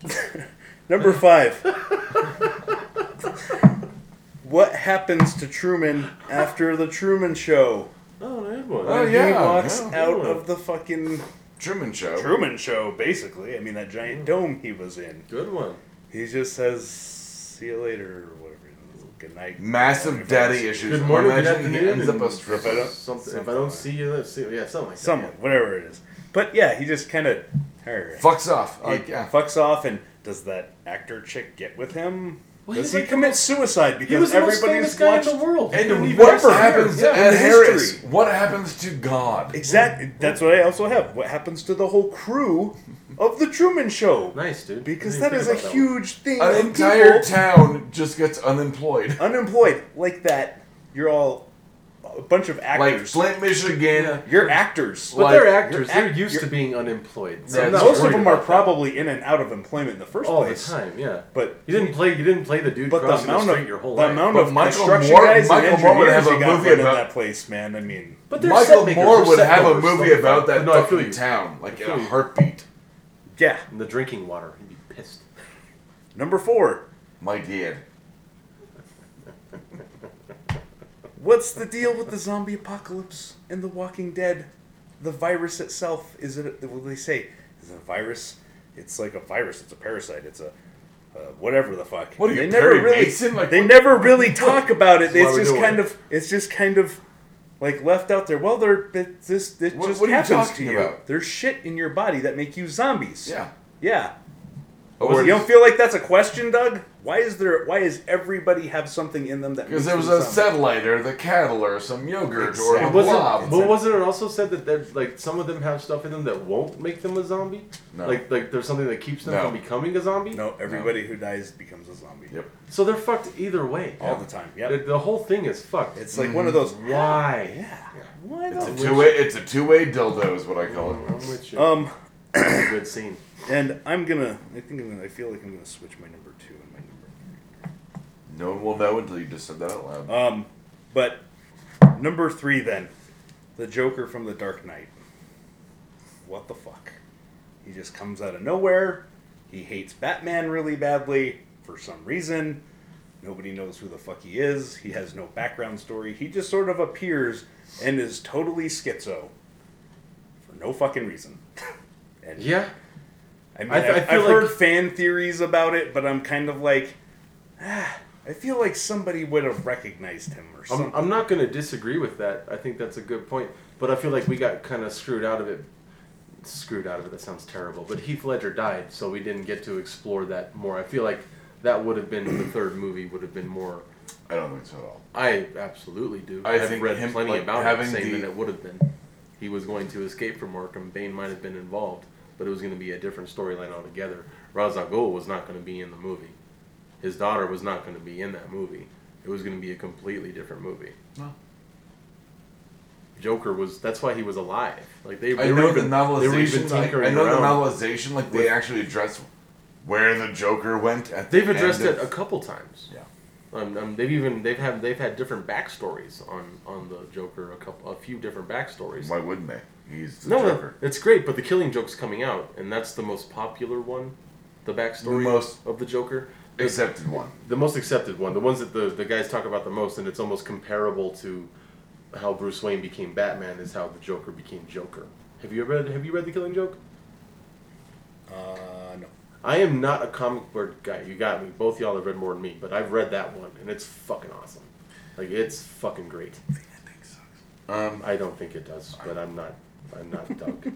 Number five. what happens to Truman after the Truman Show? Oh, that one. Oh, yeah, he walks yeah. out of the fucking Truman Show. Truman Show, basically. I mean, that giant mm. dome he was in. Good one. He just says, "See you later," or whatever. Good night. Massive daddy issues. Good morning, good Imagine he afternoon, ends up a and stripper. if I don't- Something. If I don't see you, let's see. Yeah, something like that. Someone, whatever it is. But yeah, he just kind of Fucks off. he Like, yeah. fucks off, and does that actor chick get with him? Well, does he's he like the commit most- suight He because was the most everybody's guy watched? in the world. And didn't what happens Yeah, to Ed in Harris? history. What happens to God? Exactly. That's what I also have. What happens to the whole crew of the Truman Show? Nice, dude. Because I that didn't is a think about that one. huge thing. An entire people town just gets unemployed. unemployed like that. You're all a bunch of actors. Like actors. Flint, Michigan. Yeah. you're actors. But Like, they're actors. you're They're act- used to being unemployed. So Yeah, Most of them are about that. probably in and out of employment in the first all the time. Yeah. But You didn't play. You didn't play the dude but the crossing the, amount street of your whole the life. amount But of Michael construction Moore- guys Michael and Moore would engineers have you a got movie running about- that place, man. I mean, but Michael Moore would have a movie about that No, I fucking town, like in a heartbeat. yeah. And the drinking water. He'd be pissed. Number four. My dad. What's the deal with the zombie apocalypse and The Walking Dead the virus itself is it? What do they say? Is it a virus? It's like a virus. It's a parasite. It's a uh, whatever the fuck. What are you, they never Perry really, Mason? Like, they what- never really talk about it. It's just kind of, it's just kind of like left out there. Well, there, it, this, it What- just what are you happens talking to you. about? There's shit in your body that make you zombies. Yeah. yeah. Or you don't feel like that's a question, Doug? Why is there? Why is everybody have something in them that? because there was a satellite or the cattle or some yogurt or a Exactly. Wasn't, blob. but wasn't it also said that there's like some of them have stuff in them that won't make them a zombie? No. Like like there's something that keeps them No. from becoming a zombie? No, everybody who dies becomes a zombie. Yep. So they're fucked either way. All the time. The, Yep. the whole thing is fucked. It's like one of those. why? Yeah. Why It's a not? two way. It's a two way dildo, is what I call I'm it. with you. Um, a good scene. and I'm gonna. I think I'm gonna. I feel like I'm gonna switch my number two and my number No one will know until you just said that out loud. Um, but number three then, the Joker from The Dark Knight. What the fuck? He just comes out of nowhere. He hates Batman really badly for some reason. Nobody knows who the fuck he is. He has no background story. He just sort of appears and is totally schizo for no fucking reason. and Yeah. I mean, I I th- I have feel heard fan theories about it, but I'm kind of like, ah, I feel like somebody would have recognized him or something. I'm, I'm not going to disagree with that. I think that's a good point. But I feel like we got kind of screwed out of it. Screwed out of it, that sounds terrible. But Heath Ledger died, so we didn't get to explore that more. I feel like that would have been the third movie, would have been more. I don't think so at all. I absolutely do. I have think read him, plenty like, about it having saying the- that it would have been. He was going to escape from Arkham. Bane might have been involved, but it was going to be a different storyline altogether. Ra's al Ghul was not going to be in the movie. His daughter was not going to be in that movie. It was going to be a completely different movie. No. Joker was. That's why he was alive. Like they. I they were know the even- They were even novelization. Like, I know the novelization. Like they with- actually address where the Joker went. At the They've addressed end it of- a couple times. Yeah. Um, um, they've even they've had they've had different backstories on on the Joker. A couple, a few different backstories. Why wouldn't they? He's the No, no, it's great, but the Killing Joke's coming out, and that's the most popular one. The backstory The most- of the Joker, Accepted one. the most accepted one, the ones that the the guys talk about the most, and it's almost comparable to how Bruce Wayne became Batman is how the Joker became Joker. Have you read Have you read the Killing Joke? uh, no. I am not a comic book guy. You got me. Both y'all have read more than me, but I've read that one, and it's fucking awesome. Like it's fucking great. Um, I don't think it does, but I'm not. I'm not Doug.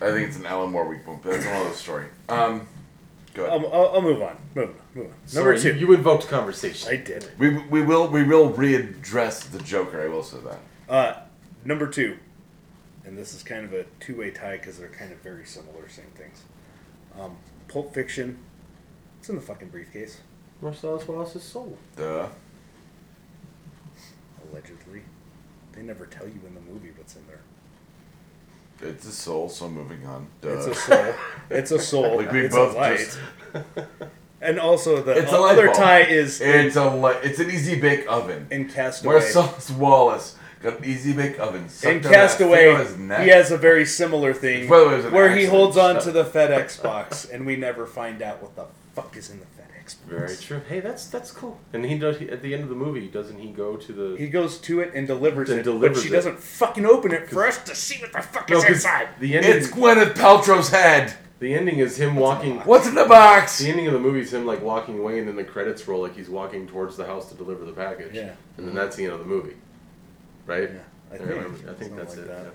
I think it's an Alan Moore weak point, but that's another story. Um, go ahead. I'll, I'll, I'll move on. Move on. Move on. Sorry, Number two. You, you invoked conversation. I did. we, we will we will readdress the Joker. I will say that. Uh, number two, and this is kind of a two-way tie because they're kind of very similar, same things. Um, Pulp Fiction. It's in the fucking briefcase, Marcellus Wallace's soul. Duh. allegedly. They never tell you in the movie what's in there. It's a soul, so moving on. Duh. It's a soul. It's a soul. Like we it's both a light. just- And also the It's o- other bulb. tie is in, It's a li- it's an easy bake oven. in Castaway. Marcellus Wallace got an easy bake oven. in sucked on that Castaway, thing on his neck. he has a very similar thing By the way, it was an where he holds on Shut to the FedEx box, and we never find out what the fuck is in the FedEx. Very true. Hey, that's that's cool. And he does he, at the end of the movie. Doesn't he go to the? He goes to it and delivers And it, delivers but she it. doesn't fucking open it for us to see what the fuck No, is 'cause inside. the ending. It's Gwyneth Paltrow's head. the ending is him walking. What's in the box? The ending of the movie is him like walking away, and then the credits roll like he's walking towards the house to deliver the package. Yeah. And then that's the end of the movie. Right. Yeah, I I, think. remember- I think Something that's like it. that.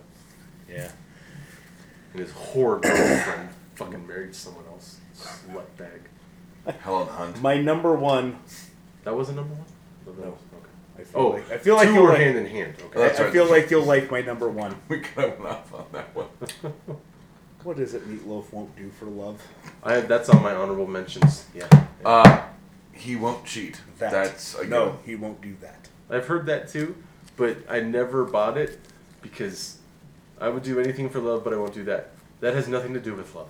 yeah. Yeah. And his horrid girlfriend fucking married someone else. Slut bag. Helen Hunt. My number one. That was a number one. Oh, that No. was- okay. I feel Oh, like I feel like two you'll were like, hand in hand. Okay. That's I, I right. feel like you'll like my number one. We kind of went off on that one. What is it Meatloaf won't do for love? I that's on my honorable mentions. Yeah. Uh, he won't cheat. That. That's a no, given. he won't do that. I've heard that too, but I never bought it because I would do anything for love, but I won't do that. That has nothing to do with love.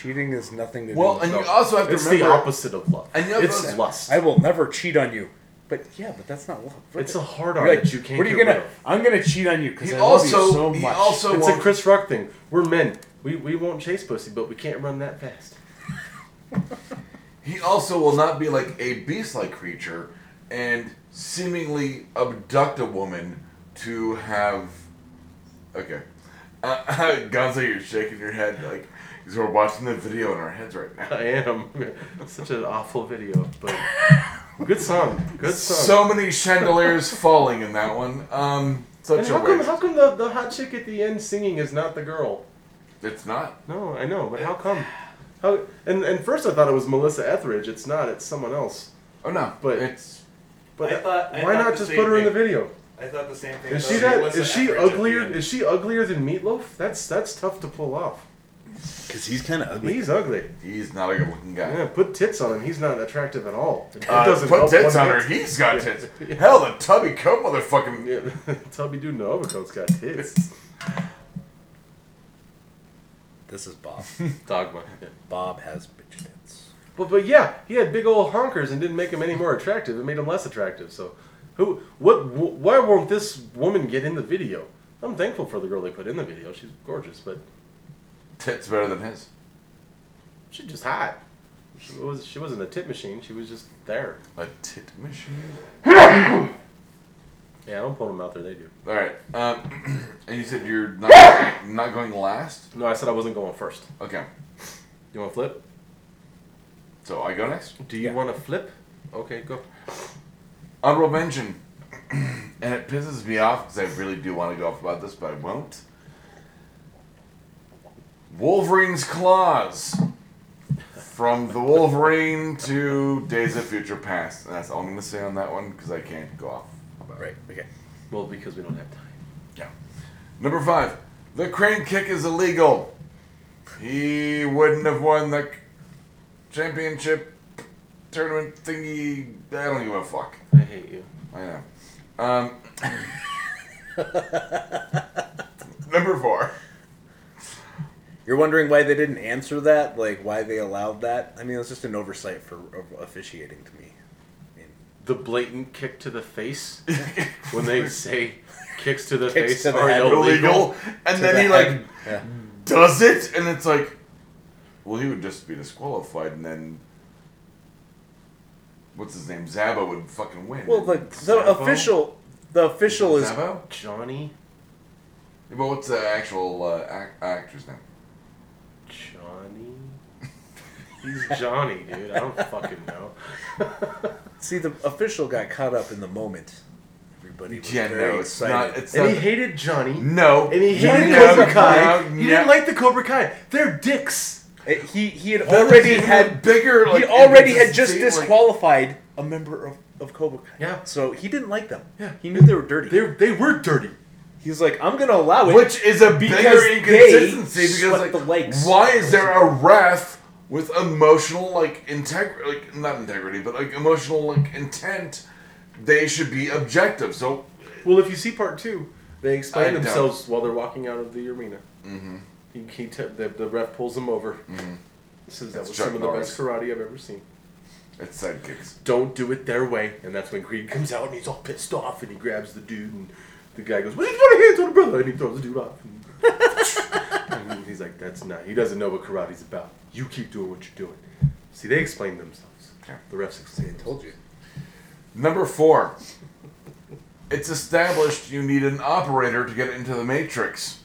Cheating is nothing to do Well, do. and with you also have to It's remember. the opposite of love. And you have it's to- lust. I will never cheat on you. But yeah, but that's not love. It's a hard You're on like, that you can't What are you get gonna? rid of. I'm gonna cheat on you because He I love also you so he much. also It's a Chris Rock thing. We're men. We, we won't chase pussy, but we can't run that fast. he also will not be like a beast-like creature and seemingly abduct a woman to have Okay. Uh, Gonzo, you're shaking your head like because we're watching the video in our heads right now. I am. Such an awful video, but good song. Good song. So many chandeliers falling in that one. Um, such and a how come, waste. how come the, the hot chick at the end singing is not the girl? It's not. No, I know, but how come? How and and first I thought it was Melissa Etheridge. It's not. It's someone else. Oh no, But- it's But I thought- I why thought not just put her in the video? I thought the same thing. Is she thought that? Melissa Is she Etheridge uglier? Is she uglier than Meatloaf? That's that's tough to pull off. Because he's kind of ugly. He's ugly. he's not a good-looking guy. Yeah, put tits on him. He's not attractive at all. It Uh, doesn't put tits on her. bit. He's got Yeah. tits. Yeah. Hell, the tubby coat motherfucking. Yeah, Tubby Dude in the overcoat's got tits. This is Bob. Dogma. Bob has bitch tits. But but yeah, he had big old honkers and didn't make him any more attractive. It made him less attractive. So, who? What? wh- Why won't this woman get in the video? I'm thankful for the girl they put in the video. She's gorgeous, but Tits better than his. She just hot. She was. She wasn't a tit machine. She was just there. A tit machine. Yeah, I don't pull them out there. They do. All right. Um, and you said you're not not going last. No, I said I wasn't going first. Okay. You want to flip? So I go next. Do you want to flip? Okay, go. Honorable mention, and it pisses me off because I really do want to go off about this, but I won't. Wolverine's claws. From the Wolverine to Days of Future Past. And that's all I'm going to say on that one because I can't go off. about. Right. Okay. Well, because we don't have time. Yeah. Number five. The crane kick is illegal. He wouldn't have won the championship tournament thingy. I don't give a fuck. I hate you. I know. Um, number four. You're wondering why they didn't answer that? Like, why they allowed that? I mean, it's just an oversight for of officiating to me. I mean, The blatant kick to the face when they say kicks to the Kicks face to the are head. illegal. Illegal. And then the he like. Yeah. does it, and it's like, well, he would just be disqualified, and then what's his name? Zaba would fucking win. Well, the the official the official is Zabo? Johnny, Yeah, but what's the actual uh, act- actor's name? Johnny. He's Johnny, dude. I don't fucking know. see the official got caught up in the moment. Everybody was Yeah, very no, it's excited. not. It's and not. he hated Johnny. no. And he hated No, Cobra Kai. no, he didn't like the Cobra Kai. They're dicks. It- he he had already even had bigger. Like, he already had just inconsistency, like- disqualified a member of, of Cobra Kai. Yeah. So he didn't like them. Yeah. He knew they were dirty. They they were dirty. He's like, I'm gonna allow it. Which is a Because bigger they inconsistency because sweat like, the legs. why is there a ref with emotional like integrity, like not integrity, but like emotional like intent? They should be objective. So Well, if you see part two, they explain I don't. themselves while they're walking out of the arena. Mm-hmm. He, he t- the, the ref pulls them over. Mm-hmm. Says that That's was Chuck some of the best karate I've ever seen. it's sidekicks. Don't do it their way, and that's when Kreese comes out and he's all pissed off and he grabs the dude and the guy goes, "What are you putting hands on a brother?" and he throws the dude off. And, and he's like, "That's not. He doesn't know what karate's about. You keep doing what you're doing." See, they explain themselves. Yeah. The refs explain. I told you. Number four. It's established you need an operator to get into the Matrix.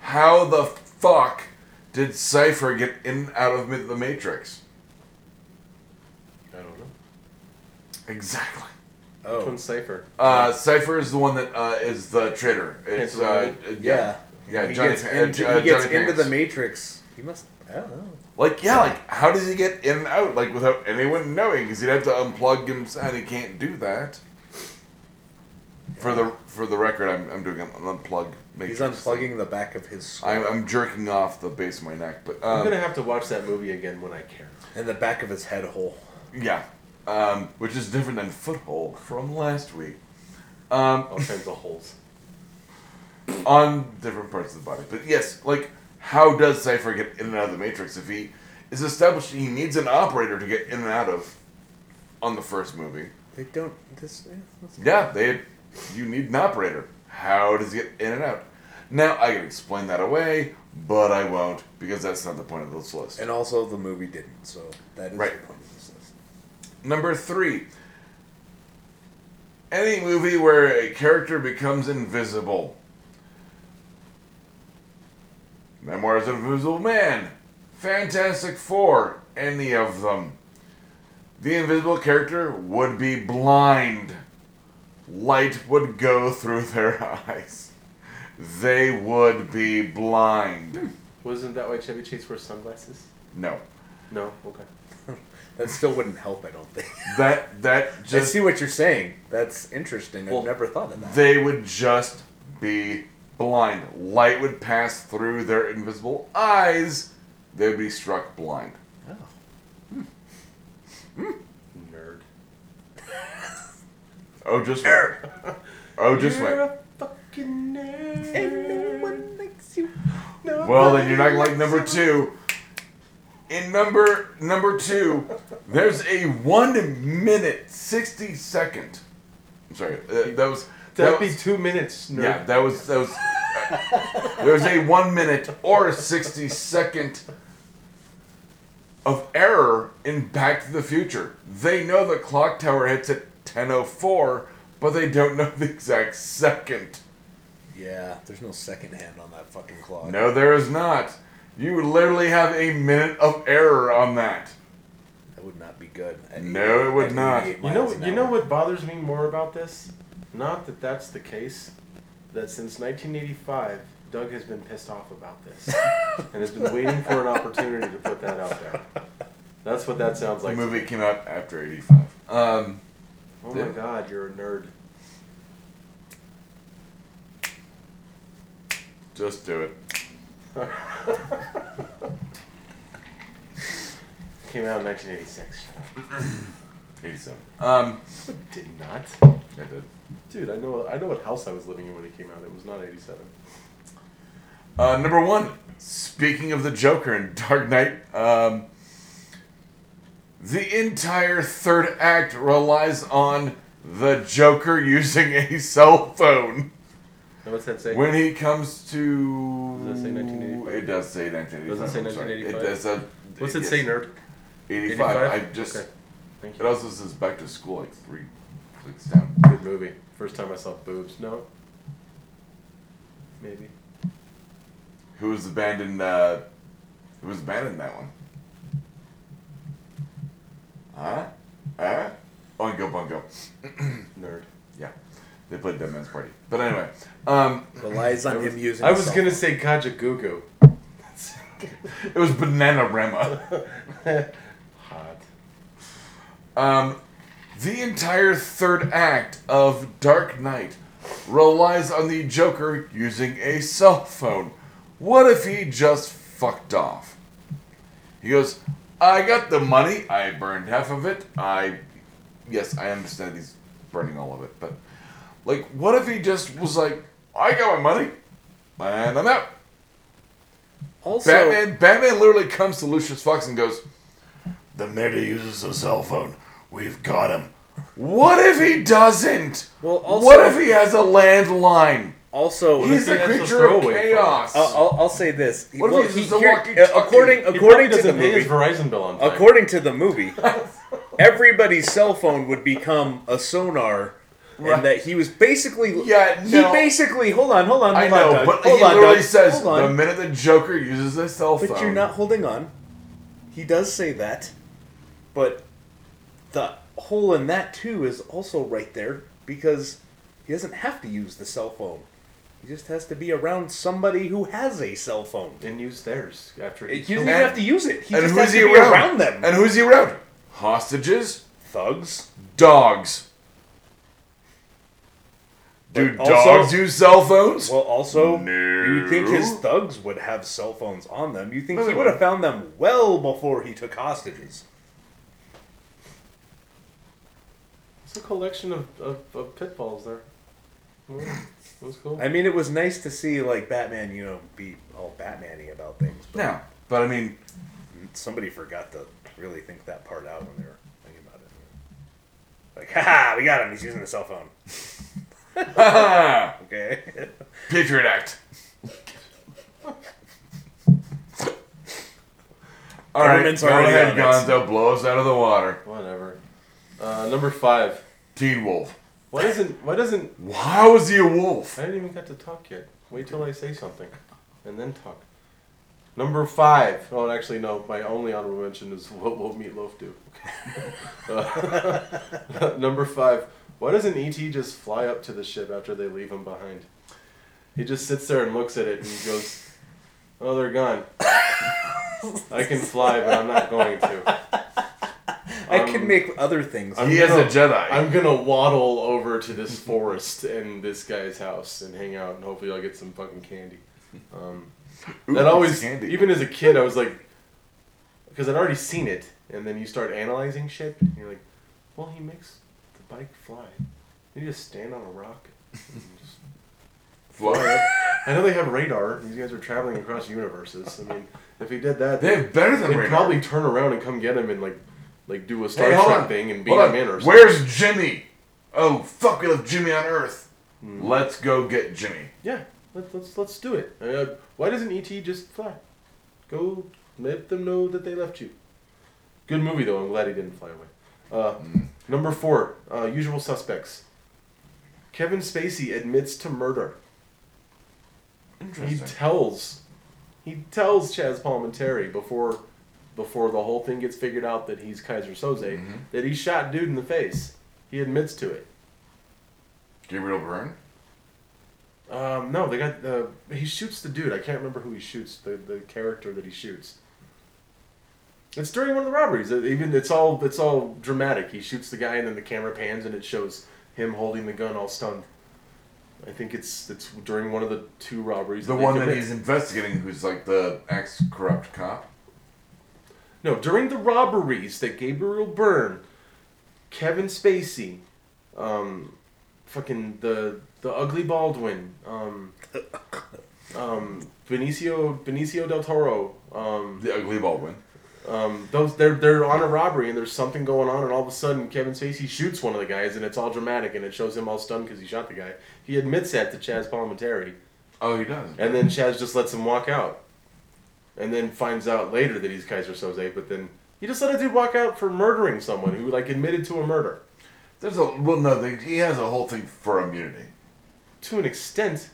How the fuck did Cypher get in and out of the Matrix? I don't know. Exactly. Oh, Twin Cipher. Uh, Cypher is the one that uh, is the traitor. It's uh, Panther uh, yeah. yeah. he Johnny gets, Pan- into, uh, he gets Johnny into Pants. the Matrix. He must. I don't know. Like yeah, like how does he get in and out like without anyone knowing? Because he'd have to unplug himself, and he can't do that. For the for the record, I'm, I'm doing an unplug. He's unplugging the back of his skull I'm, I'm jerking off the base of my neck, but I'm um, gonna have to watch that movie again when I can. and the back of his head hole. yeah, um, which is different than foothold from last week. Um, All kinds of holes. on different parts of the body. But yes, like how does Cypher get in and out of the Matrix if he is established he needs an operator to get in and out of on the first movie? They don't. This. Yeah, they you need an operator. How does he get in and out? Now I can explain that away, but I won't because that's not the point of this list. And also, the movie didn't. So that is Right. the point of this list. Number three. Any movie where a character becomes invisible. Memoirs of Invisible Man, Fantastic Four, any of them. The invisible character would be blind. Light would go through their eyes. They would be blind. Hmm. Wasn't that why Chevy Chase wears sunglasses? No. No. Okay. That still wouldn't help, I don't think. That that just I just see what you're saying. That's interesting. Well, I've never thought of that. they would just be blind. Light would pass through their invisible eyes. They would be struck blind. Oh. Hmm. Hmm. Nerd. Oh, just wait. Oh, just You're wait. a fucking nerd. likes you. No Well, then you're not like likes number you. two. In number number two, there's a one minute sixty second. I'm sorry, uh, that was that That'd be two minutes. Nerd. yeah, that was that was. Uh, there's a one minute or a sixty second of error in Back to the Future. They know the clock tower hits at 10:04, but they don't know the exact second. Yeah, there's no second hand on that fucking clock. No, there is not. You would literally have a minute of error on that. That would not be good. At No, it would at not. You know, miles an you know what bothers me more about this? Not that that's the case. That since 1985, Doug has been pissed off about this and has been waiting for an opportunity to put that out there. That's what that sounds like. The movie came out after 85. Um, Oh my god, you're a nerd. just do it. Came out in 1986. 87. Um, did not. I did. Dude, I know I know what house I was living in when it came out. It was not 87. Uh, number one. Speaking of the Joker in Dark Knight, um, the entire third act relies on the Joker using a cell phone. What's that say? When he comes to. Does it say 1985? It does say 1985. Does it say I'm sorry. 1985? It does. Uh, What's it yes. say, nerd? 85. I just. Okay. Thank It also says back to school like three clicks down. Good movie. First time I saw boobs. No. Maybe. Who was the band in? Uh, who was the band in that one? Huh? Huh? Oingo Boingo. Nerd. Yeah, they played Dead Man's Party. But anyway, um, relies on was, him using. I was gonna phone. say Kajagoogoo. it was Bananarama. Hot. Um, the entire third act of Dark Knight relies on the Joker using a cell phone. What if he just fucked off? He goes, I got the money. I burned half of it. I, yes, I understand he's burning all of it, but like, what if he just was like, I got my money, and I'm out. Also, Batman, Batman literally comes to Lucius Fox and goes, "The minute he uses a cell phone, we've got him." What if he doesn't? Well, also- what if he has a landline? also, He's a creature of chaos. I'll, I'll, I'll say this. What if Well, he's he- here- walkie-talkie? uh, according He according to the movie, his Verizon bill on time. according to the movie, everybody's cell phone would become a sonar, Right. and that he was basically Yeah, He basically hold on, hold on, I hold on, know, Doug. but hold he on, literally Doug. says the minute the Joker uses a cell phone. But you're not holding on. He does say that, but the hole in that too is also right there because he doesn't have to use the cell phone. He just has to be around somebody who has a cell phone. and use theirs after He he doesn't even have to use it. He and just who's has he to be around? around them. And who's he around? Hostages, Thugs. dogs. Do But also- dogs use cell phones? Well, also, No. you think his thugs would have cell phones on them? You think No, he would have found them well before he took hostages? It's a collection of, of, of pitfalls there. That was cool. I mean, it was nice to see like Batman, you know, be all Batman-y about things. But no, but I mean, somebody forgot to really think that part out when they were thinking about it. Like, haha, we got him. He's using a cell phone. Okay. Patriot Act. All right, Government's go already ahead, on it. Gonzo. Blow us out of the water. Whatever. Uh, number five. Teen Wolf. Why doesn't Why doesn't Why How is he a wolf? I didn't even get to talk yet. Wait till I say something, and then talk. Number five. Oh, actually, no. My only honorable mention is what will Meatloaf do? Uh, number five. Why doesn't ET just fly up to the ship after they leave him behind? He just sits there and looks at it and he goes, "Oh, they're gone. I can fly, but I'm not going to. I Um, can make other things. I'm he is gonna- a Jedi. I'm gonna waddle over to this forest and this guy's house and hang out, and hopefully I'll get some fucking candy." Um, Ooh, that always, candy. even as a kid, I was like, because I'd already seen it, and then you start analyzing shit, and you're like, well, he makes the bike fly. You just stand on a rock. And just fly. I know they have radar. These guys are traveling across universes. I mean, if he did that, They have better than they'd radar. probably turn around and come get him and like, like do a Star Hey, hold Trek on. thing and beat Hold him on. in or something. Where's Jimmy? Oh fuck! We left Jimmy on Earth. Hmm. Let's go get Jimmy. Yeah, let, let's let's do it. Uh, why doesn't ET just fly? Go let them know that they left you. Good movie though. I'm glad he didn't fly away. Uh, Number four, uh, Usual Suspects. Kevin Spacey admits to murder. He tells, he tells Chaz Palminteri before, before the whole thing gets figured out that he's Keyser Söze Mhm. that he shot dude in the face. He admits to it. Gabriel Byrne. Um, no, they got the. He shoots the dude. I can't remember who he shoots. The the character that he shoots. It's during one of the robberies. It- Even it's all it's all dramatic. He shoots the guy, and then the camera pans, and it shows him holding the gun, all stunned. I think it's it's during one of the two robberies. The they one that he's investigating, who's like the ex corrupt cop. No, during the robberies that Gabriel Byrne, Kevin Spacey, um, fucking the the ugly Baldwin, um, um, Benicio Benicio del Toro, um, The ugly Baldwin. Um, those they're they're on a robbery and there's something going on and all of a sudden Kevin Spacey shoots one of the guys and it's all dramatic and it shows him all stunned because he shot the guy. He admits that to Chaz Palminteri. Oh, he does. And then Chaz just lets him walk out. And then finds out later that he's Keyser Söze, but then he just let a dude walk out for murdering someone who like admitted to a murder. There's a well, no, they, he has a whole thing for immunity, To an extent.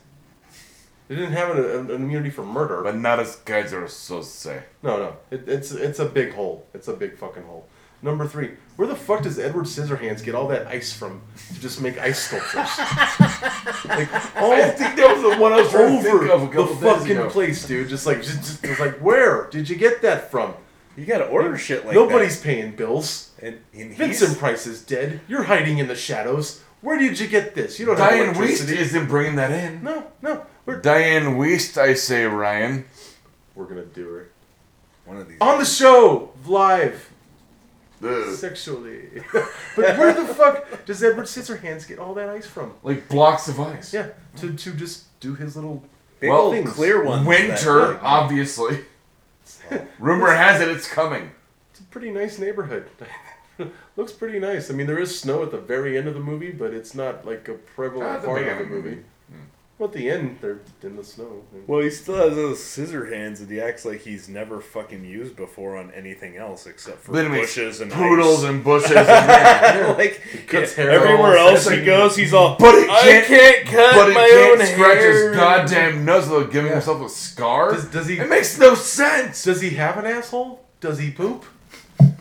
They didn't have an, an immunity for murder. but not as guys are supposed say. no, no. It, it's it's a big hole. It's a big fucking hole. Number three. Where the fuck does Edward Scissorhands get all that ice from to just make ice sculptures? like all I think that was the one I was trying to over think of a the couple days fucking ago. place, dude. Just like just, just, was like where did you get that from? You gotta order shit like that. Nobody's paying bills. that. And, and he's, Vincent Price is dead. You're hiding in the shadows. Where did you get this? You don't have Dianne Wiest electricity. isn't bringing that in. No, no. We're Dianne Wiest, I say, Ryan. we're gonna do her one of these. on the show live Ugh. sexually. but where the fuck does Edward Scissorhands get all that ice from? Like blocks of ice. Yeah, to to just do his little big well, things. clear ones. Winter, that- obviously. Rumor has it it's coming. It's a pretty nice neighborhood. Looks pretty nice. I mean, there is snow at the very end of the movie, but it's not like a prevalent the part of the beginning. movie. Well, at the end, they're in the snow. Well, he still has those scissor hands, and he acts like he's never fucking used before on anything else except for Then bushes and poodles ice. and bushes. And yeah. like cuts yeah, hair everywhere else he like- goes, he's all. But he I can't- can't cut But he my can't own scratch hair. his goddamn nose without giving Yeah. himself a scar. Does- does he- It makes no sense. Does he have an asshole? Does he poop?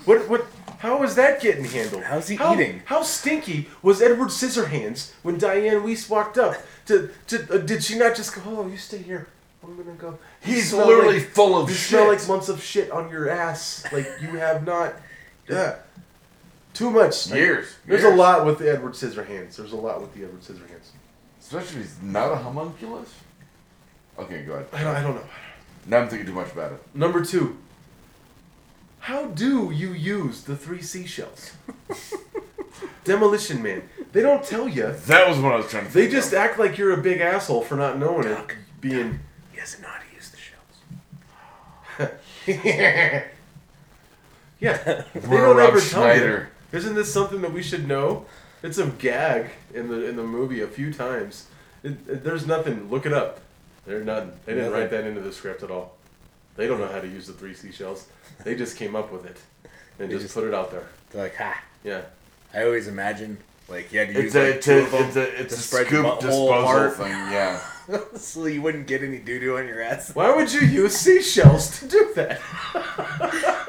What what? How is that getting handled? How's he How- eating? How stinky was Edward Scissorhands when Dianne Wiest walked up? To, to uh, did she not just go? Oh, you stay here. I'm gonna go. He's smell literally like- full of You shit. smell like months of shit on your ass. Like you have not. Yeah. Too much. Like, Years. There's Years. a lot with the Edward Scissorhands. There's a lot with the Edward Scissorhands. Especially if he's not a homunculus. Okay, go ahead. I don't, I don't know. Now I'm thinking too much about it. Number two. How do you use the three seashells? Demolition Man. They don't tell you. That was what I was trying to They think just of. act like you're a big asshole for not knowing it. Duck, Being. He doesn't know how to use the shells. yeah. They don't Rob ever tell you. Isn't this something that we should know? It's a gag in the in the movie a few times. It, it- there's nothing. Look it up. They're not. They didn't Nothing. write that into the script at all. They don't know how to use the three seashells. They just came up with it and just, just- put it out there. They're like, ha. Yeah. I always imagine like you had to use It's a, like two a, of them it's a, it's to a spread your scoop butthole disposal apart. thing, yeah. so you wouldn't get any doo doo on your ass. Why would you use seashells to do that?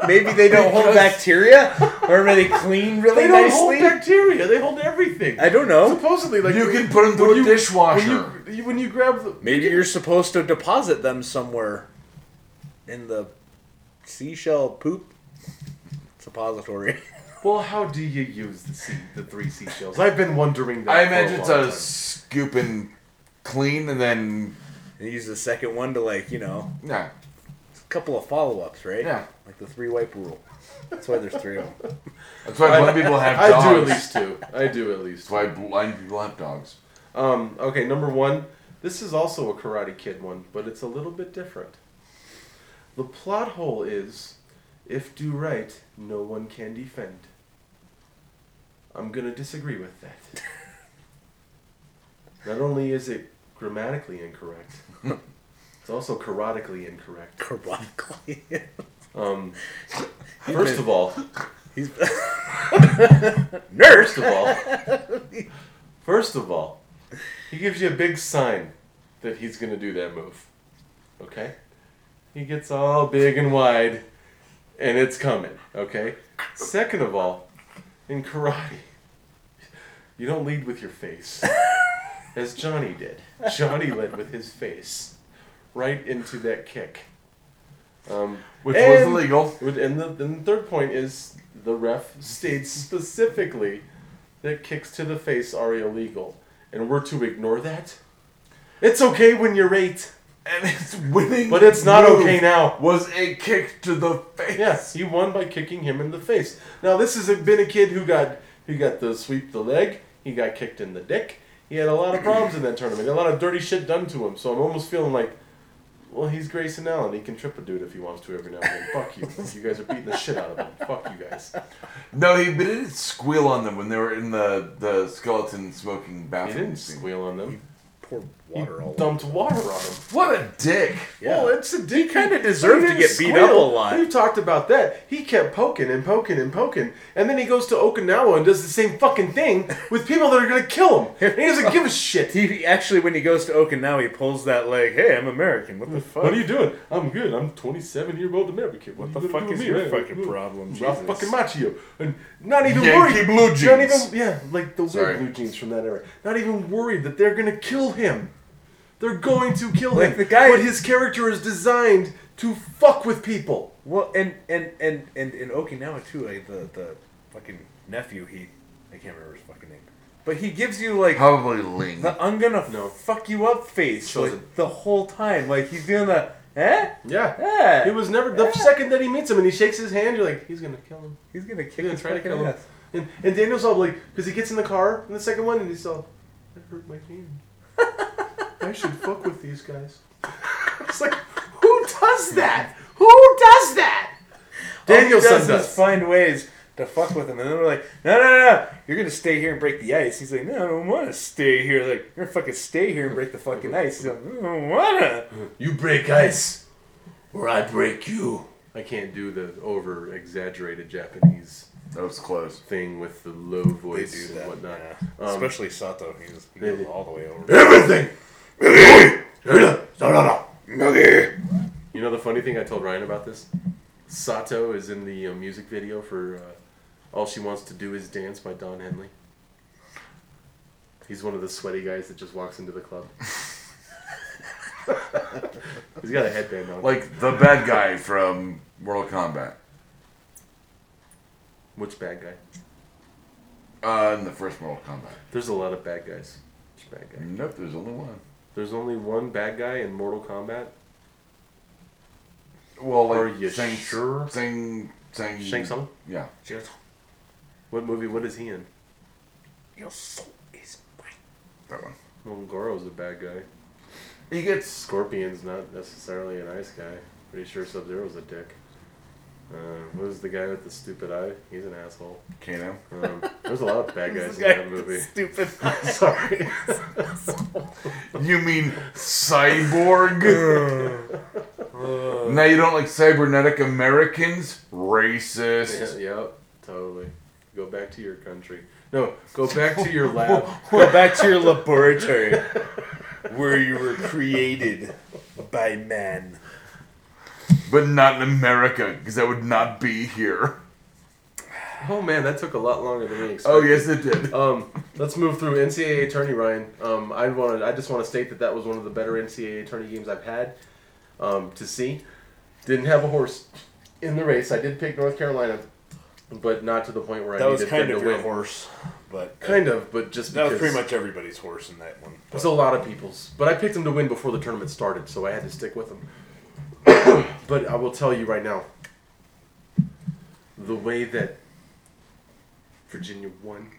Maybe they don't hold Because- bacteria, or are they clean really They don't hold bacteria. They hold everything. I don't know. Supposedly, like You can put 'em through when a you- dishwasher. When you, when you grab the Maybe you're supposed to deposit them somewhere in the seashell poop suppository. Well, how do you use the sea, the three seashells? I've been wondering that. I for imagine it's long a time. scoop and clean, and then And use the second one to like you know yeah, a couple of follow ups, right? Yeah. Like the three wipe rule. That's why there's three of them. that's why blind people have dogs. I do at least two. I do at least. That's why blind people have dogs. Um, okay, number one. This is also a Karate Kid one, but it's a little bit different. The plot hole is, if do right, no one can defend. I'm gonna disagree with that. Not only is it grammatically incorrect, it's also karatically incorrect. Carbionically. Um, first of all, He's nurse. First of all, first of all, he gives you a big sign that he's gonna do that move. Okay? He gets all big and wide, and it's coming. Okay? Second of all, in karate, you don't lead with your face, as Johnny did. Johnny led with his face right into that kick. Um, Which was illegal. And the, then the third point is the ref states specifically that kicks to the face are illegal, and we're to ignore that. It's okay when you're eight, And his winning but it's not okay now. Was a kick to the face. Yes, he won by kicking him in the face. Now this has been a kid who got who got the sweep the leg. He got kicked in the dick. He had a lot of problems in that tournament. A lot of dirty shit done to him. So I'm almost feeling like, well, he's Grayson Allen. He can trip a dude if he wants to every now and then. Fuck you. You guys are beating the shit out of him. Fuck you guys. No, he but he didn't squeal on them when they were in the the skeleton smoking He bathroom didn't scene. squeal on them. Poured He water all over. dumped water on him. What a dick! Yeah. Well, it's a dick. kinda deserved to get beat up a lot. We've talked about that. He kept poking and poking and poking, and then he goes to Okinawa and does the same fucking thing with people that are gonna kill him. And he doesn't give a shit. He actually, when he goes to Okinawa, he pulls that leg. Hey, I'm American. What the fuck? What are you doing? I'm good. I'm 27 year old American. What What the fuck is do your me, fucking man? problem? Ralph fucking Macchio. And not even Yankee worried. blue Not jeans. even, yeah, like the Sorry. weird blue jeans from that era. Not even worried that they're gonna kill him. They're going to kill Like him. the guy- But his character is designed to fuck with people. Well, and and and and in Okinawa too, like the the fucking nephew, he I can't remember his fucking name, but he gives you like Probably Ling. the I'm gonna No. fuck you up face Shows like, the whole time. Like he's doing the eh Yeah. eh. He was never the Yeah. second that he meets him and he shakes his hand. You're like, he's gonna kill him. He's gonna kick He's gonna his try to kill him. ass. And, and Daniel's all like, because he gets in the car in the second one and he's all, that hurt my hand. I should fuck with these guys. It's like, who does that? Who does that? All he does, does. is find ways to fuck with him, and then we're like, no, no, no, no, you're gonna stay here and break the ice. He's like, no, I don't want to stay here. Like, you're gonna fucking stay here and break the fucking ice. He's like, I don't wanna. You break ice, or I break you. I can't do the over exaggerated Japanese That was close. thing with the low voice and whatnot. yeah. Um, Especially Sato. He's, he goes all the way over. Everything! You know the funny thing I told Ryan about this? Sato is in the uh, music video for uh, All She Wants to Do Is Dance by Don Henley. He's one of the sweaty guys that just walks into the club. He's got a headband on. Like the bad guy from Mortal Kombat. Which bad guy? Uh, in the first Mortal Kombat. There's a lot of bad guys. Which bad guy? Nope, there's only one. There's only one bad guy in Mortal Kombat. Well, like Are you Shang, sure? Shang, Shang, Shang Tsung? Yeah. What movie? What is he in? Your soul is mine. That one. Well, Goro's a bad guy. He gets Scorpion's not necessarily a nice guy. Pretty sure Sub Zero's a dick. Uh, what was the guy with the stupid eye? He's an asshole. Kano. Um, there's a lot of bad guys This in guy that movie. Stupid. Sorry. You mean cyborg? now you don't like cybernetic Americans? Racist. yeah, yep, totally. Go back to your country. No, go back to your lab. Go back to your laboratory. where you were created by man. But not in America, because I would not be here. Oh man, that took a lot longer than we expected. Oh, yes, it did. Um, let's move through NCAA tourney Ryan. Um, I wanted, I just want to state that that was one of the better NCAA tourney games I've had um, to see. Didn't have a horse in the race. I did pick North Carolina, but not to the point where I That was needed kind them of to your win. horse, but Kind of, but just that was pretty much everybody's horse in that one. it was a lot of people's. But I picked them to win before the tournament started, so I had to stick with them. but I will tell you right now, the way that Virginia won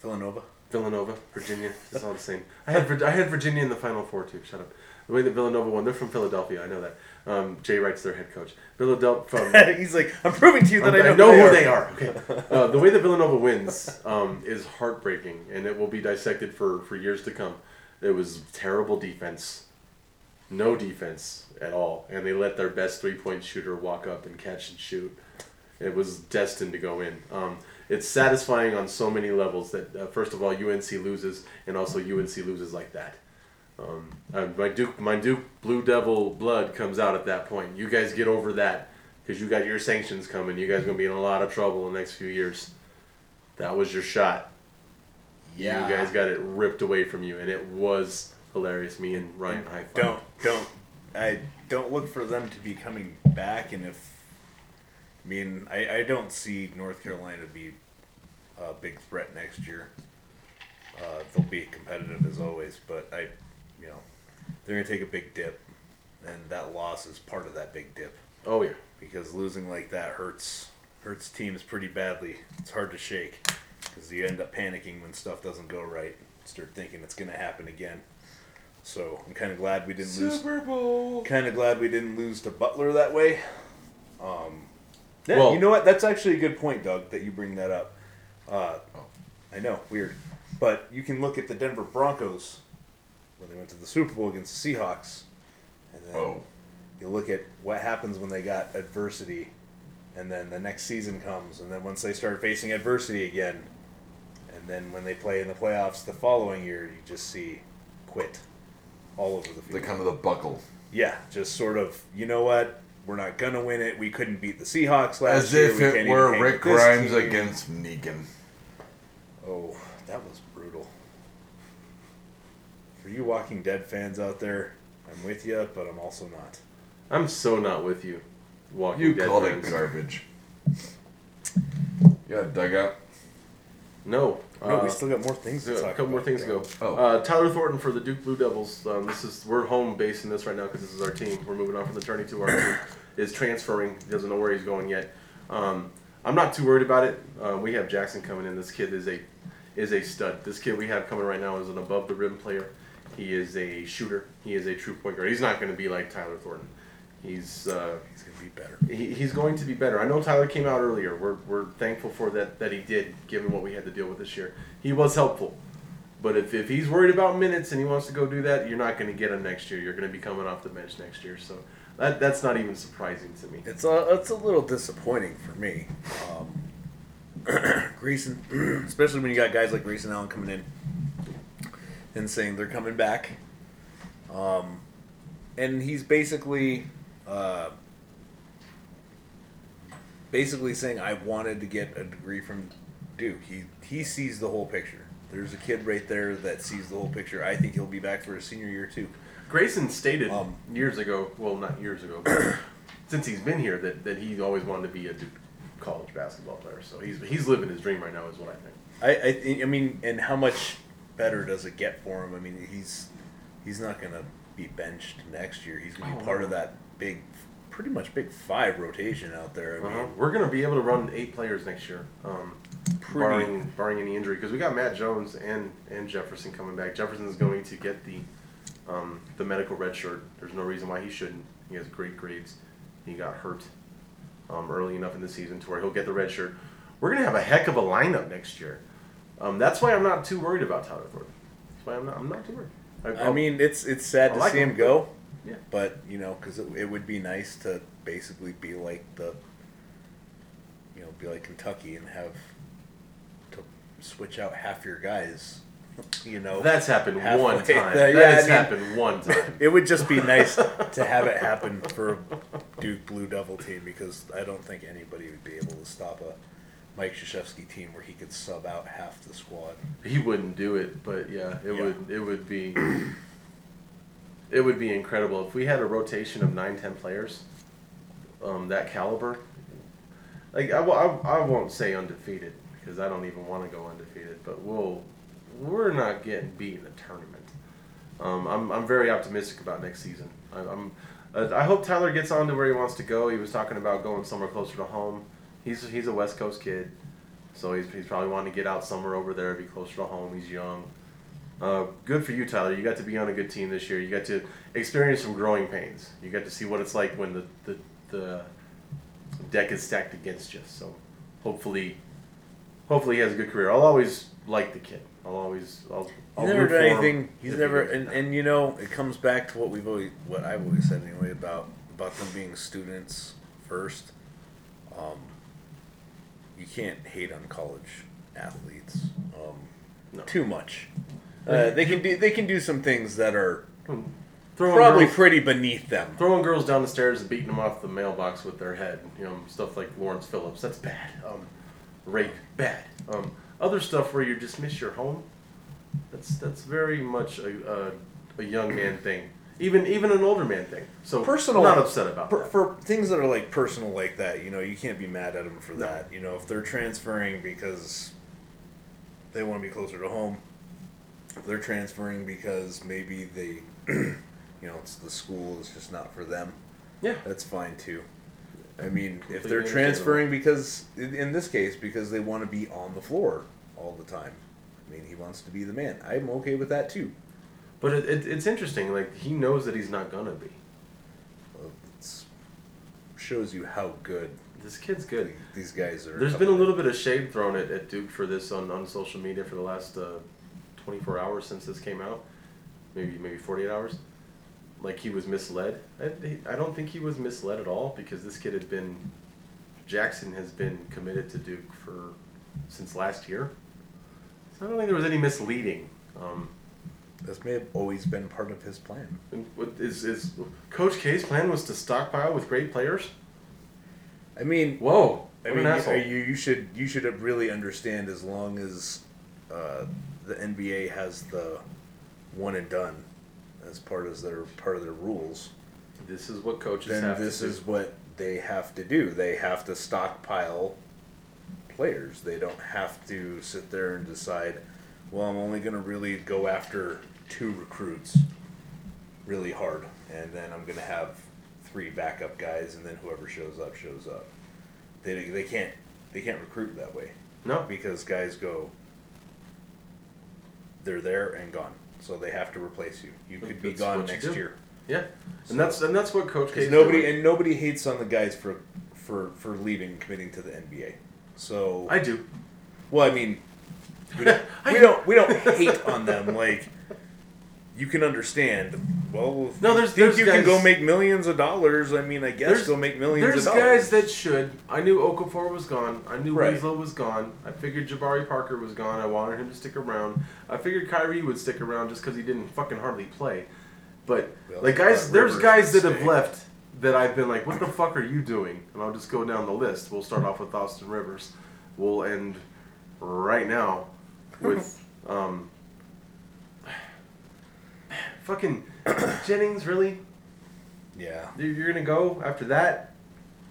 Villanova. Villanova, Virginia. It's all the same. I had I had Virginia in the Final Four too. Shut up. The way that Villanova won, they're from Philadelphia. I know that. Um, Jay Wright's their head coach. Philadelphia from. He's like, I'm proving to you that I I know, know, who they are. Okay. Uh, the way that Villanova wins um, is heartbreaking, and it will be dissected for, for years to come. It was terrible defense, no defense at all, and they let their best three point shooter walk up and catch and shoot. It was destined to go in. Um, it's satisfying on so many levels that uh, first of all UNC loses, and also UNC loses like that. Um, uh, my Duke, my Duke Blue Devil blood comes out at that point. You guys get over that because you got your sanctions coming. You guys gonna be in a lot of trouble in the next few years. That was your shot. Yeah. You guys got it ripped away from you, and it was hilarious. Me and Ryan high five. Don't don't I don't look for them to be coming back, and if I mean I, I don't see North Carolina be a big threat next year. Uh, they'll be competitive as always, but I, you know, they're gonna take a big dip, and that loss is part of that big dip Oh yeah. because losing like that hurts hurts teams pretty badly. It's hard to shake because you end up panicking when stuff doesn't go right. Start thinking it's gonna happen again. So I'm kind of glad we didn't lose. Super Bowl. Kind of glad we didn't lose to Butler that way. Um, yeah, Well- you know what? That's actually a good point, Doug, that you bring that up. Uh, I know, weird, but you can look at the Denver Broncos when they went to the Super Bowl against the Seahawks, and then Oh. you look at what happens when they got adversity, and then the next season comes, and then once they start facing adversity again, and then when they play in the playoffs the following year, you just see quit all over the field. The kind of the buckle. Yeah, just sort of, you know what? We're not gonna win it. We couldn't beat the Seahawks last As year. if we it were Rick Grimes team. against Negan. Oh, that was brutal. For you Walking Dead fans out there, I'm with you, but I'm also not. I'm so not with you. Walking You Dead called fans. it garbage. Yeah, dugout. No. No, uh, we still got more things to a talk couple more about, things to go. Oh. Uh, Tyler Thornton for the Duke Blue Devils. Um, this is we're home base in this right now because this is our team. We're moving on from the tourney to our team. Is transferring. He doesn't know where he's going yet. Um, I'm not too worried about it. Uh, we have Jackson coming in. This kid is a is a stud. This kid we have coming right now is an above the rim player. He is a shooter. He is a true point guard. He's not going to be like Tyler Thornton. He's uh, He's gonna be better. he, he's going to be better. I know Tyler came out earlier. We're, we're thankful for that that he did, given what we had to deal with this year. He was helpful. But if, if he's worried about minutes and he wants to go do that, you're not going to get him next year. You're going to be coming off the bench next year. So that that's not even surprising to me. It's a, it's a little disappointing for me. Um, Grayson, especially when you got guys like Grayson Allen coming in and saying they're coming back. Um, and he's basically, uh, basically saying, I wanted to get a degree from Duke. He, he sees the whole picture. There's a kid right there that sees the whole picture. I think he'll be back for his senior year too. Grayson stated Um, years ago, well, not years ago, but since he's been here, that, that he always wanted to be a Duke college basketball player. So he's he's living his dream right now, is what I think. I, I, thi- I mean, and how much better does it get for him? I mean, he's he's not gonna be benched next year. He's gonna be Oh, part of that big, pretty much big five rotation out there. I mean, Uh-huh. We're gonna be able to run eight players next year, um, barring barring any injury, because we got Matt Jones and and Jefferson coming back. Jefferson's going to get the um, the medical red shirt. There's no reason why he shouldn't. He has great grades. He got hurt um, early enough in the season to where he'll get the red shirt. We're gonna have a heck of a lineup next year. Um, that's why I'm not too worried about Tyler Thornton. That's why I'm not. I'm not too worried. I mean, it's it's sad I to like see him him. go, Yeah. but you know, because it, it would be nice to basically be like the, you know, be like Kentucky and have to switch out half your guys you know, That's happened Halfway one time. That yeah, has I mean- happened one time. it would just be nice to have it happen for a Duke Blue Devil team because I don't think anybody would be able to stop a Mike Krzyzewski team where he could sub out half the squad. He wouldn't do it, but yeah, it Yeah. would. It would be. It would be incredible if we had a rotation of nine, ten players, um, that caliber. Like I, I, I won't say undefeated because I don't even want to go undefeated, but we'll we're not getting beat in a tournament. Um, I'm, I'm very optimistic about next season. I, I'm uh, I hope Tyler gets on to where he wants to go. He was talking about going somewhere closer to home. He's he's a West Coast kid, so he's, he's probably wanting to get out somewhere over there, be closer to home. He's young. Uh, good for you, Tyler. You got to be on a good team this year. You got to experience some growing pains. You got to see what it's like when the, the, the deck is stacked against you. So hopefully, hopefully he has a good career. I'll always like the kid. I'll always I'll. I'll He's never done anything. He's if he never, and, and you know, it comes back to what we've always, what I've always said anyway about about them being students first. Um, you can't hate on college athletes um, No. too much. Uh, they can do they can do some things that are throwing probably girls, pretty beneath them. throwing girls down the stairs and beating them off the mailbox with their head. You know, stuff like Lawrence Phillips. That's bad. Um, rape, bad. Um, other stuff where you dismiss your home. That's that's very much a, a, a young man thing. Even even an older man thing. So Personal- Not upset about For, that. for things that are like personal like that, you know, you can't be mad at them for that. You know, if they're transferring because they want to be closer to home, they're transferring because maybe they, you know, it's the school is just not for them. yeah. That's fine too. I mean, if they're transferring because, in this case, because they want to be on the floor all the time. I mean, he wants to be the man. I'm okay with that too. But it, it, it's interesting. Like he knows that he's not gonna be. Well, It shows you how good This kid's good. these guys are. There's been a little bit of shade thrown at, at Duke for this on, on social media for the last uh, 24 hours since this came out, maybe maybe 48 hours. Like he was misled. I, I don't think he was misled at all because this kid had been, Jackson has been committed to Duke for since last year. So I don't think there was any misleading. Um, This may have always been part of his plan. and what is is Coach K's plan was to stockpile with great players? I mean, Whoa! I mean, you, you, you should you should really understand as long as uh, the NBA has the one and done as part of their part of their rules, this is what coaches then have this is what they have to do. They have to stockpile players. They don't have to sit there and decide, well, I'm only going to really go after two recruits really hard, and then I'm going to have three backup guys, and then whoever shows up shows up. They, they can't they can't recruit that way no. because guys go they're there and gone. So they have to replace you. You could be That's gone what you next do. year. Yeah, and that's and that's what Coach K. Because nobody and nobody hates on the guys for for for leaving and committing to the NBA. So I do. well, I mean, we don't we don't, we don't hate on them. Like you can understand. Well, if No, you there's- think there's you can go guys- make millions of dollars. I mean, I guess go make millions There's of dollars. guys that should. I knew Okafor was gone. I knew Right. Winslow was gone. I figured Jabari Parker was gone. I wanted him to stick around. I figured Kyrie would stick around just because he didn't fucking hardly play. But We also like guys, there's guys that have left that I've been like, what the fuck are you doing? And I'll just go down the list. We'll start off with Austin Rivers. We'll end right now with um, fucking Jennings. Really? yeah. You're you're gonna go after that.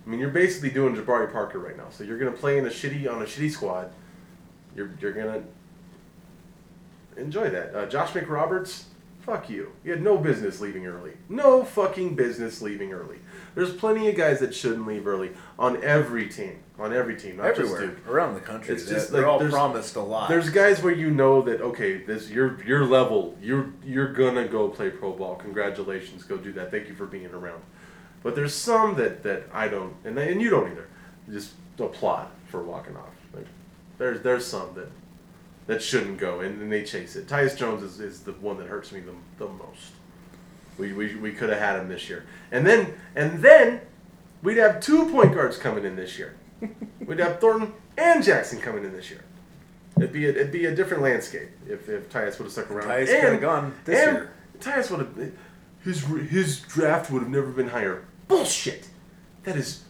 I mean, you're basically doing Jabari Parker right now. So you're gonna play in a shitty on a shitty squad. You're you're gonna enjoy that. Uh, Josh McRoberts, fuck you. You had no business leaving early. No fucking business leaving early. There's plenty of guys that shouldn't leave early on every team. On every team, not Everywhere just Duke. around the country, It's they're, just they're like all promised a lot. There's guys where you know that okay, this your your level, you're you're gonna go play pro ball. Congratulations, go do that. Thank you for being around. But there's some that that I don't, and and you don't either. Just applaud for walking off. Like there's there's some that that shouldn't go, and, and they chase it. Tyus Jones is, is the one that hurts me the, the most. We, we, we could have had him this year, and then and then we'd have two point guards coming in this year. we'd have Thornton and Jackson coming in this year. It'd be a, it'd be a different landscape if if Tyus would have stuck around. Tyus coulda gone this and year. Tyus would have his his draft would have never been higher. Bullshit. That is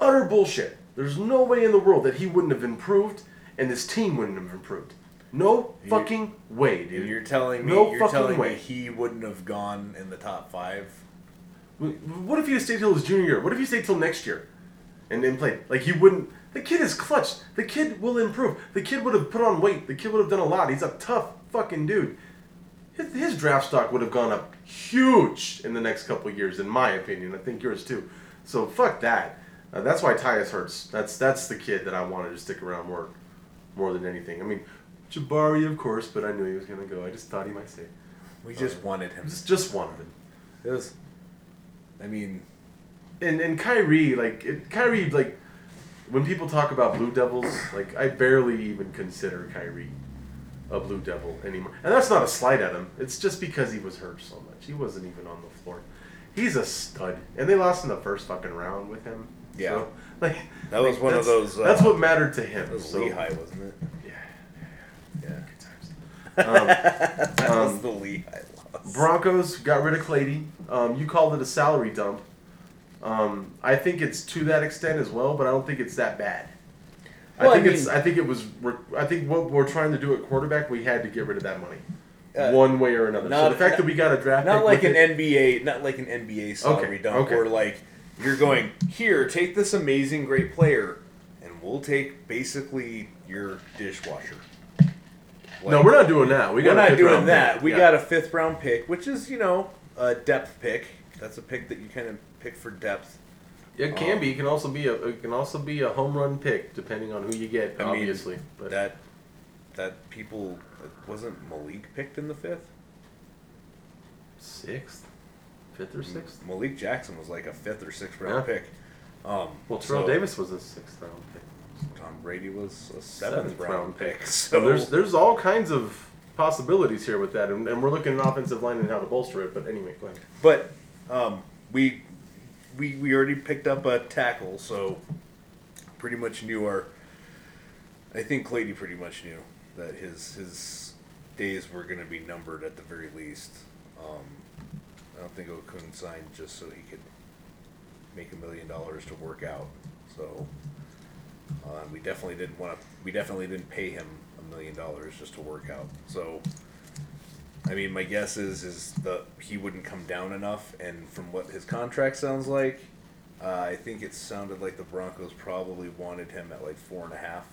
utter bullshit. There's no way in the world that he wouldn't have improved and this team wouldn't have improved. No You- fucking way, dude. And you're telling me No you're fucking telling way. me he wouldn't have gone in the top five. What if he stayed till his junior year? What if he stayed till next year, and then played? Like he wouldn't. The kid is clutch. The kid will improve. The kid would have put on weight. The kid would have done a lot. He's a tough fucking dude. His, his draft stock would have gone up huge in the next couple years, in my opinion. I think yours too. So fuck that. Uh, that's why Tyus hurts. That's that's the kid that I wanted to stick around more, more than anything. I mean, Jabari of course, but I knew he was gonna go. I just thought he might stay. We just wanted him. Just just wanted him. It was. I mean, and and Kyrie, like it, Kyrie, like when people talk about Blue Devils, like I barely even consider Kyrie a Blue Devil anymore. And that's not a slight at him. It's just because he was hurt so much. He wasn't even on the floor. He's a stud, and they lost in the first fucking round with him. Yeah. So, like That was like, one of those, uh, that's what mattered to him. it was so, Lehigh, wasn't it? Yeah. Yeah. Good times. Um, was Um, the Lehigh loss. Broncos got rid of Clady. Um, you called it a salary dump. Um, I think it's to that extent as well, but I don't think it's that bad. Well, I I think it's. I think it was. I think what we're trying to do at quarterback, we had to get rid of that money, Uh, one way or another. so not- the fact that we got a draft, Not pick like an it- NBA, not like an NBA salary Okay, dump, okay. where like you're going here, take this amazing, great player, and we'll take basically your dishwasher. No, we're not doing that. We we're got a not doing round that. pick. We Yeah. got a fifth round pick, which is you know a depth pick. That's a pick that you kind of pick for depth. It can um, be. It can also be a. It can also be a home run pick, depending on who you get. I mean, obviously, but That that people wasn't Malik picked in the fifth. sixth, fifth or sixth. Malik Jackson was like a fifth or sixth round Yeah. pick. Um, Well, Terrell so Davis was a sixth round pick. Tom Brady was a seventh, Seventh round, round pick. So So there's there's all kinds of possibilities here with that, and, and we're looking at offensive line and how to bolster it. But anyway, go ahead. But um, we we we already picked up a tackle, so pretty much knew our. I think Clady pretty much knew that his his days were going to be numbered at the very least. Um, I don't think Okung signed just so he could make a million dollars to work out. So uh, we definitely didn't want to. We definitely didn't pay him a million dollars just to work out. So I mean, my guess is is the he wouldn't come down enough, and from what his contract sounds like, uh, I think it sounded like the Broncos probably wanted him at like four and a half,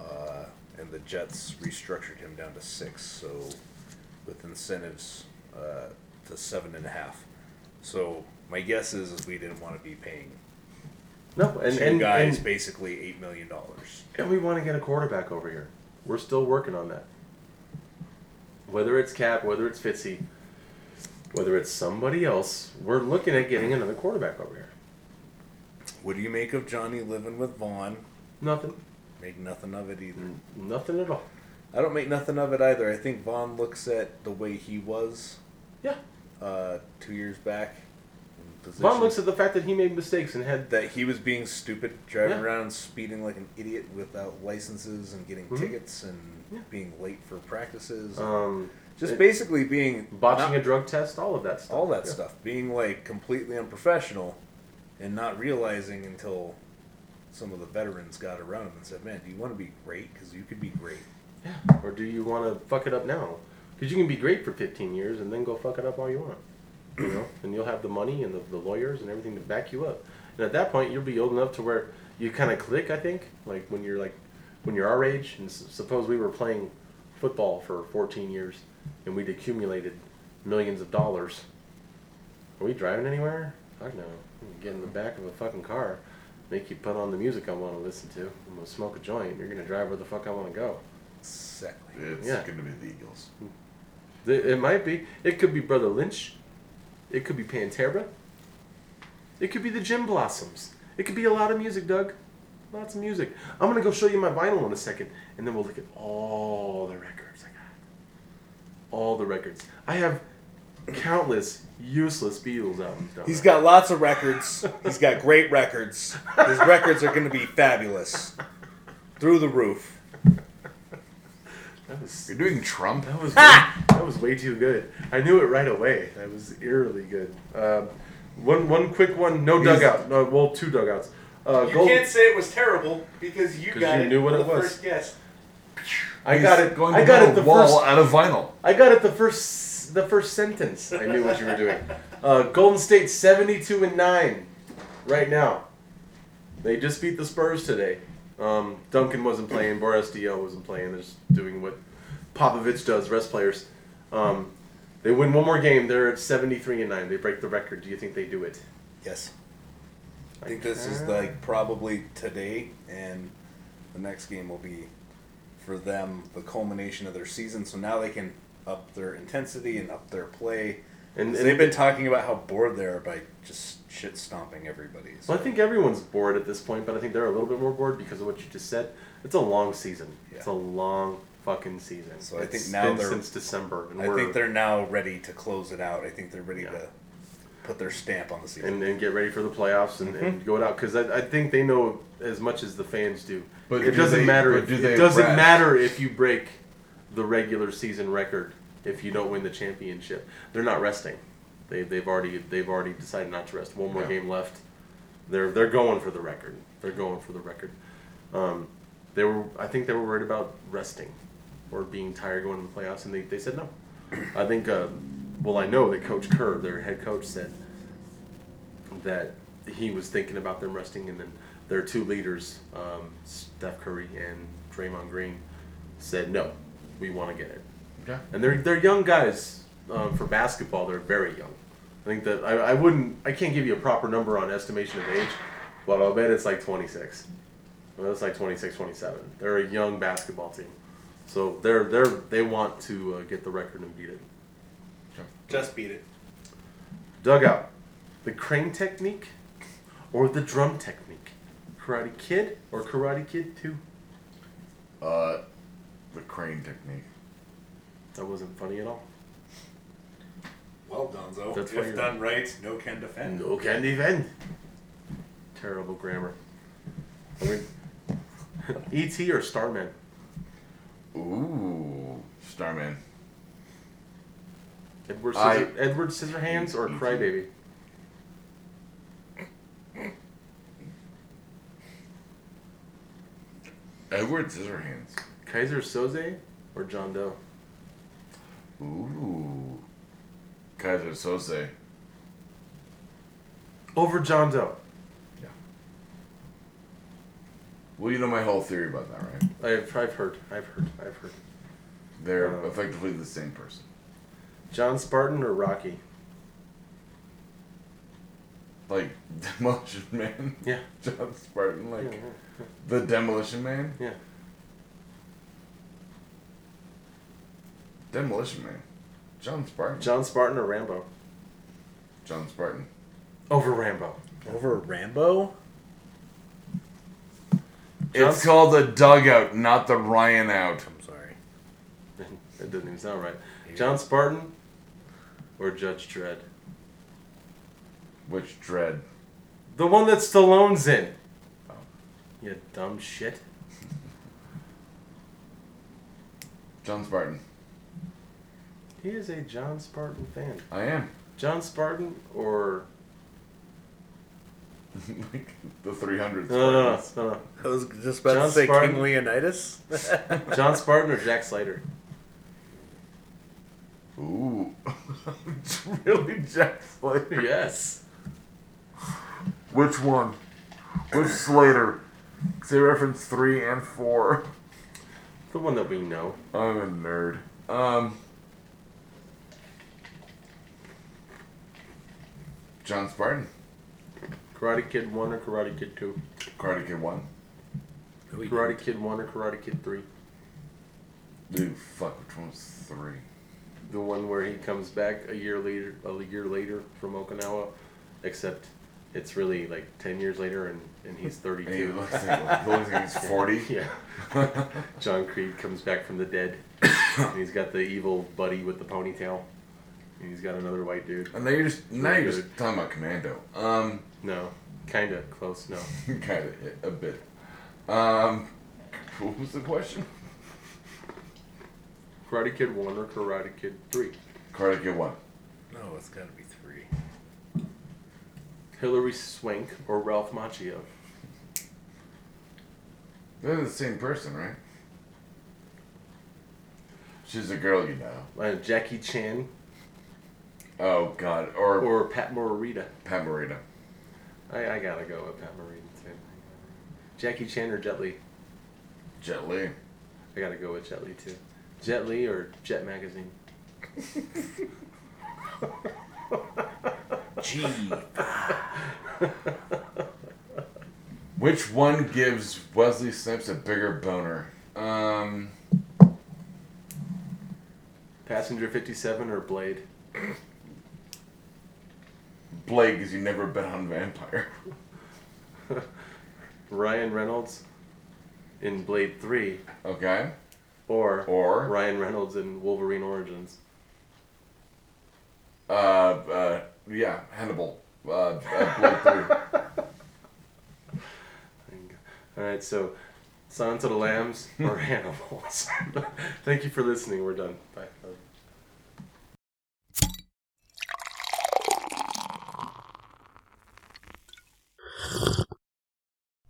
uh, and the Jets restructured him down to six, so with incentives uh, to seven and a half. So my guess is, is we didn't want to be paying No, and two and, guys and, basically eight million dollars. and we want to get a quarterback over here. We're still working on that. Whether it's Cap, whether it's Fitzy, whether it's somebody else, we're looking at getting another quarterback over here. What do you make of Johnny living with Von? Nothing. Make nothing of it either. Nothing at all. I don't make nothing of it either. I think Von looks at the way he was Yeah. uh, two years back. In Von looks at the fact that he made mistakes and had that he was being stupid, driving Yeah. around speeding like an idiot without licenses and getting Mhm. tickets and Yeah. being late for practices. um, Just it- basically being botching not- a drug test, all of that stuff. all that Yeah. stuff, being like completely unprofessional, and not realizing until some of the veterans got around him and said, "Man, do you want to be great? Because you could be great." Yeah. Or do you want to fuck it up now? Because you can be great for 15 years and then go fuck it up all you want. You know? and you'll have the money and the, the lawyers and everything to back you up. And at that point, you'll be old enough to where you kind of click, I think. Like when you're like, when you're our age, and s- suppose we were playing football for 14 years and we'd accumulated millions of dollars. Are we driving anywhere? Fuck no. Get in the back of a fucking car, make you put on the music I want to listen to. I'm gonna smoke a joint. You're gonna drive where the fuck I want to go. Exactly. It's Yeah. going to be the Eagles. It, it might be. It could be Brother Lynch. It could be Pantera. It could be the Gin Blossoms. It could be a lot of music, Doug. Lots of music. I'm gonna go show you my vinyl in a second, and then we'll look at all the records I got. All the records. I have countless useless Beatles albums. He's I? got lots of records. He's got great records. His records are going to be fabulous, through the roof. That was You're doing Trump. that was that was way too good. I knew it right away. That was eerily good. Um, one one quick one. No He's- dugout. No, well, two dugouts. Uh, You Gold- can't say it was terrible because you 'Cause got you it knew what for it the was. first guess. I got He's it. Going I to got build it the a wall first. out of vinyl. I got it the first the first sentence. I knew what you were doing. Uh, Golden State seventy two and nine, right now. They just beat the Spurs today. Um, Duncan wasn't playing. Boris Diaw wasn't playing. They're just doing what Popovich does. Rest players. Um, they win one more game. They're at seventy three and nine. They break the record. Do you think they do it? Yes. I think this is like probably today, and the next game will be for them the culmination of their season. So now they can up their intensity and up their play. And, And and they've been talking about how bored they are by just shit stomping everybody. So Well, I think everyone's bored at this point, but I think they're a little bit more bored because of what you just said. It's a long season. It's a long fucking season. So I think now been they're- since December, and I think they're now ready to close it out. I think they're ready Yeah. to put their stamp on the season. and, and get ready for the playoffs and, and mm-hmm. go it out because I, I think they know as much as the fans do. But it do doesn't they- matter. If, do they it doesn't rest? matter if you break the regular season record if you don't win the championship. They're not resting. They they've already they've already decided not to rest. One more Yeah. game left. They're they're going for the record. They're going for the record. Um, they were I think they were worried about resting or being tired going to the playoffs, and they, they said no. I think uh, well I know that Coach Kerr, their head coach, said that he was thinking about them resting, and then their two leaders, um, Steph Curry and Draymond Green, said no, we want to get it. Okay. And they're they're young guys um, for basketball. They're very young. I think that I, I wouldn't I can't give you a proper number on estimation of age, but I'll bet it's like 26. Well, it's like 26, 27. They're a young basketball team, so they're they're they want to uh, get the record and beat it. Just beat it. Dugout, the crane technique, or the drum technique, Karate Kid or Karate Kid Two. Uh, the crane technique. That wasn't funny at all. Well done, Zo. That's why if you're- done right, no can defend. No can defend. Terrible grammar. I mean, E.T. or Starman? Ooh, Starman. Edward, I- Scissor, Edward Scissorhands or E.T.. Crybaby? Edward Scissorhands. Keyser Söze or John Doe? Ooh. Keyser Söze. Over John Doe. Yeah. Well, you know my whole theory about that, right? I've, I've heard. I've heard. I've heard. They're Uh, effectively the same person. John Spartan or Rocky? Like Demolition Man. Yeah. John Spartan, like Yeah, yeah, the Demolition Man. yeah. Demolition Man. John Spartan. John Spartan or Rambo? John Spartan. Over Rambo. Over Rambo? It's called the dugout, not the Ryan out. I'm sorry. that doesn't even sound right. John Spartan or Judge Dredd? Which dread? The one that Stallone's in. Oh. You dumb shit. John Spartan. He is a John Spartan fan. I am. John Spartan or like the 300 no no no Spartans. no, no. I was just about John to say Spartan. King Leonidas. John Spartan or Jack Slater? Ooh. it's really Jack Slater. Yes. Which one? Which Slater? they reference 3 and 4. The one that we know. I'm a nerd. Um. John Spartan. Karate Kid 1 or Karate Kid 2? Karate Kid 1. Karate Kid 1 or Karate Kid 3? Dude, fuck, which one was 3? The one where he comes back a year later, a year later from Okinawa, except it's really like 10 years later and, and he's And he 32. looks like, he looks like he's 40. Yeah. John Kreese comes back from the dead. and he's got the evil buddy with the ponytail. And he's got another white dude. And now you're just now you're just talking about Commando. Um, No, kinda close. No, kind of a bit. Um, what was the question? Karate Kid 1 or Karate Kid 3? Karate Kid 1. No, it's got to be three. Hilary Swank or Ralph Macchio? They're the same person, right? She's a girl, you know. Uh, Jackie Chan Oh, God. Or, or Pat Morita? Pat Morita. I, I gotta go with Pat Morita too. Jackie Chan or Jet Li? Jet Li. I gotta go with Jet Li too. Jet Li or Jet Magazine? Gee. Which one gives Wesley Snipes a bigger boner? Um, Passenger 57 or Blade? Blade, because you never bet on Vampire. Ryan Reynolds in Blade 3 Okay. or Or, Ryan Reynolds in Wolverine Origins? uh, uh, yeah, Hannibal. Uh, uh Blade 3. All right, so Silence of the Lambs or Animals. Thank you for listening. We're done. Bye.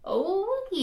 Oh,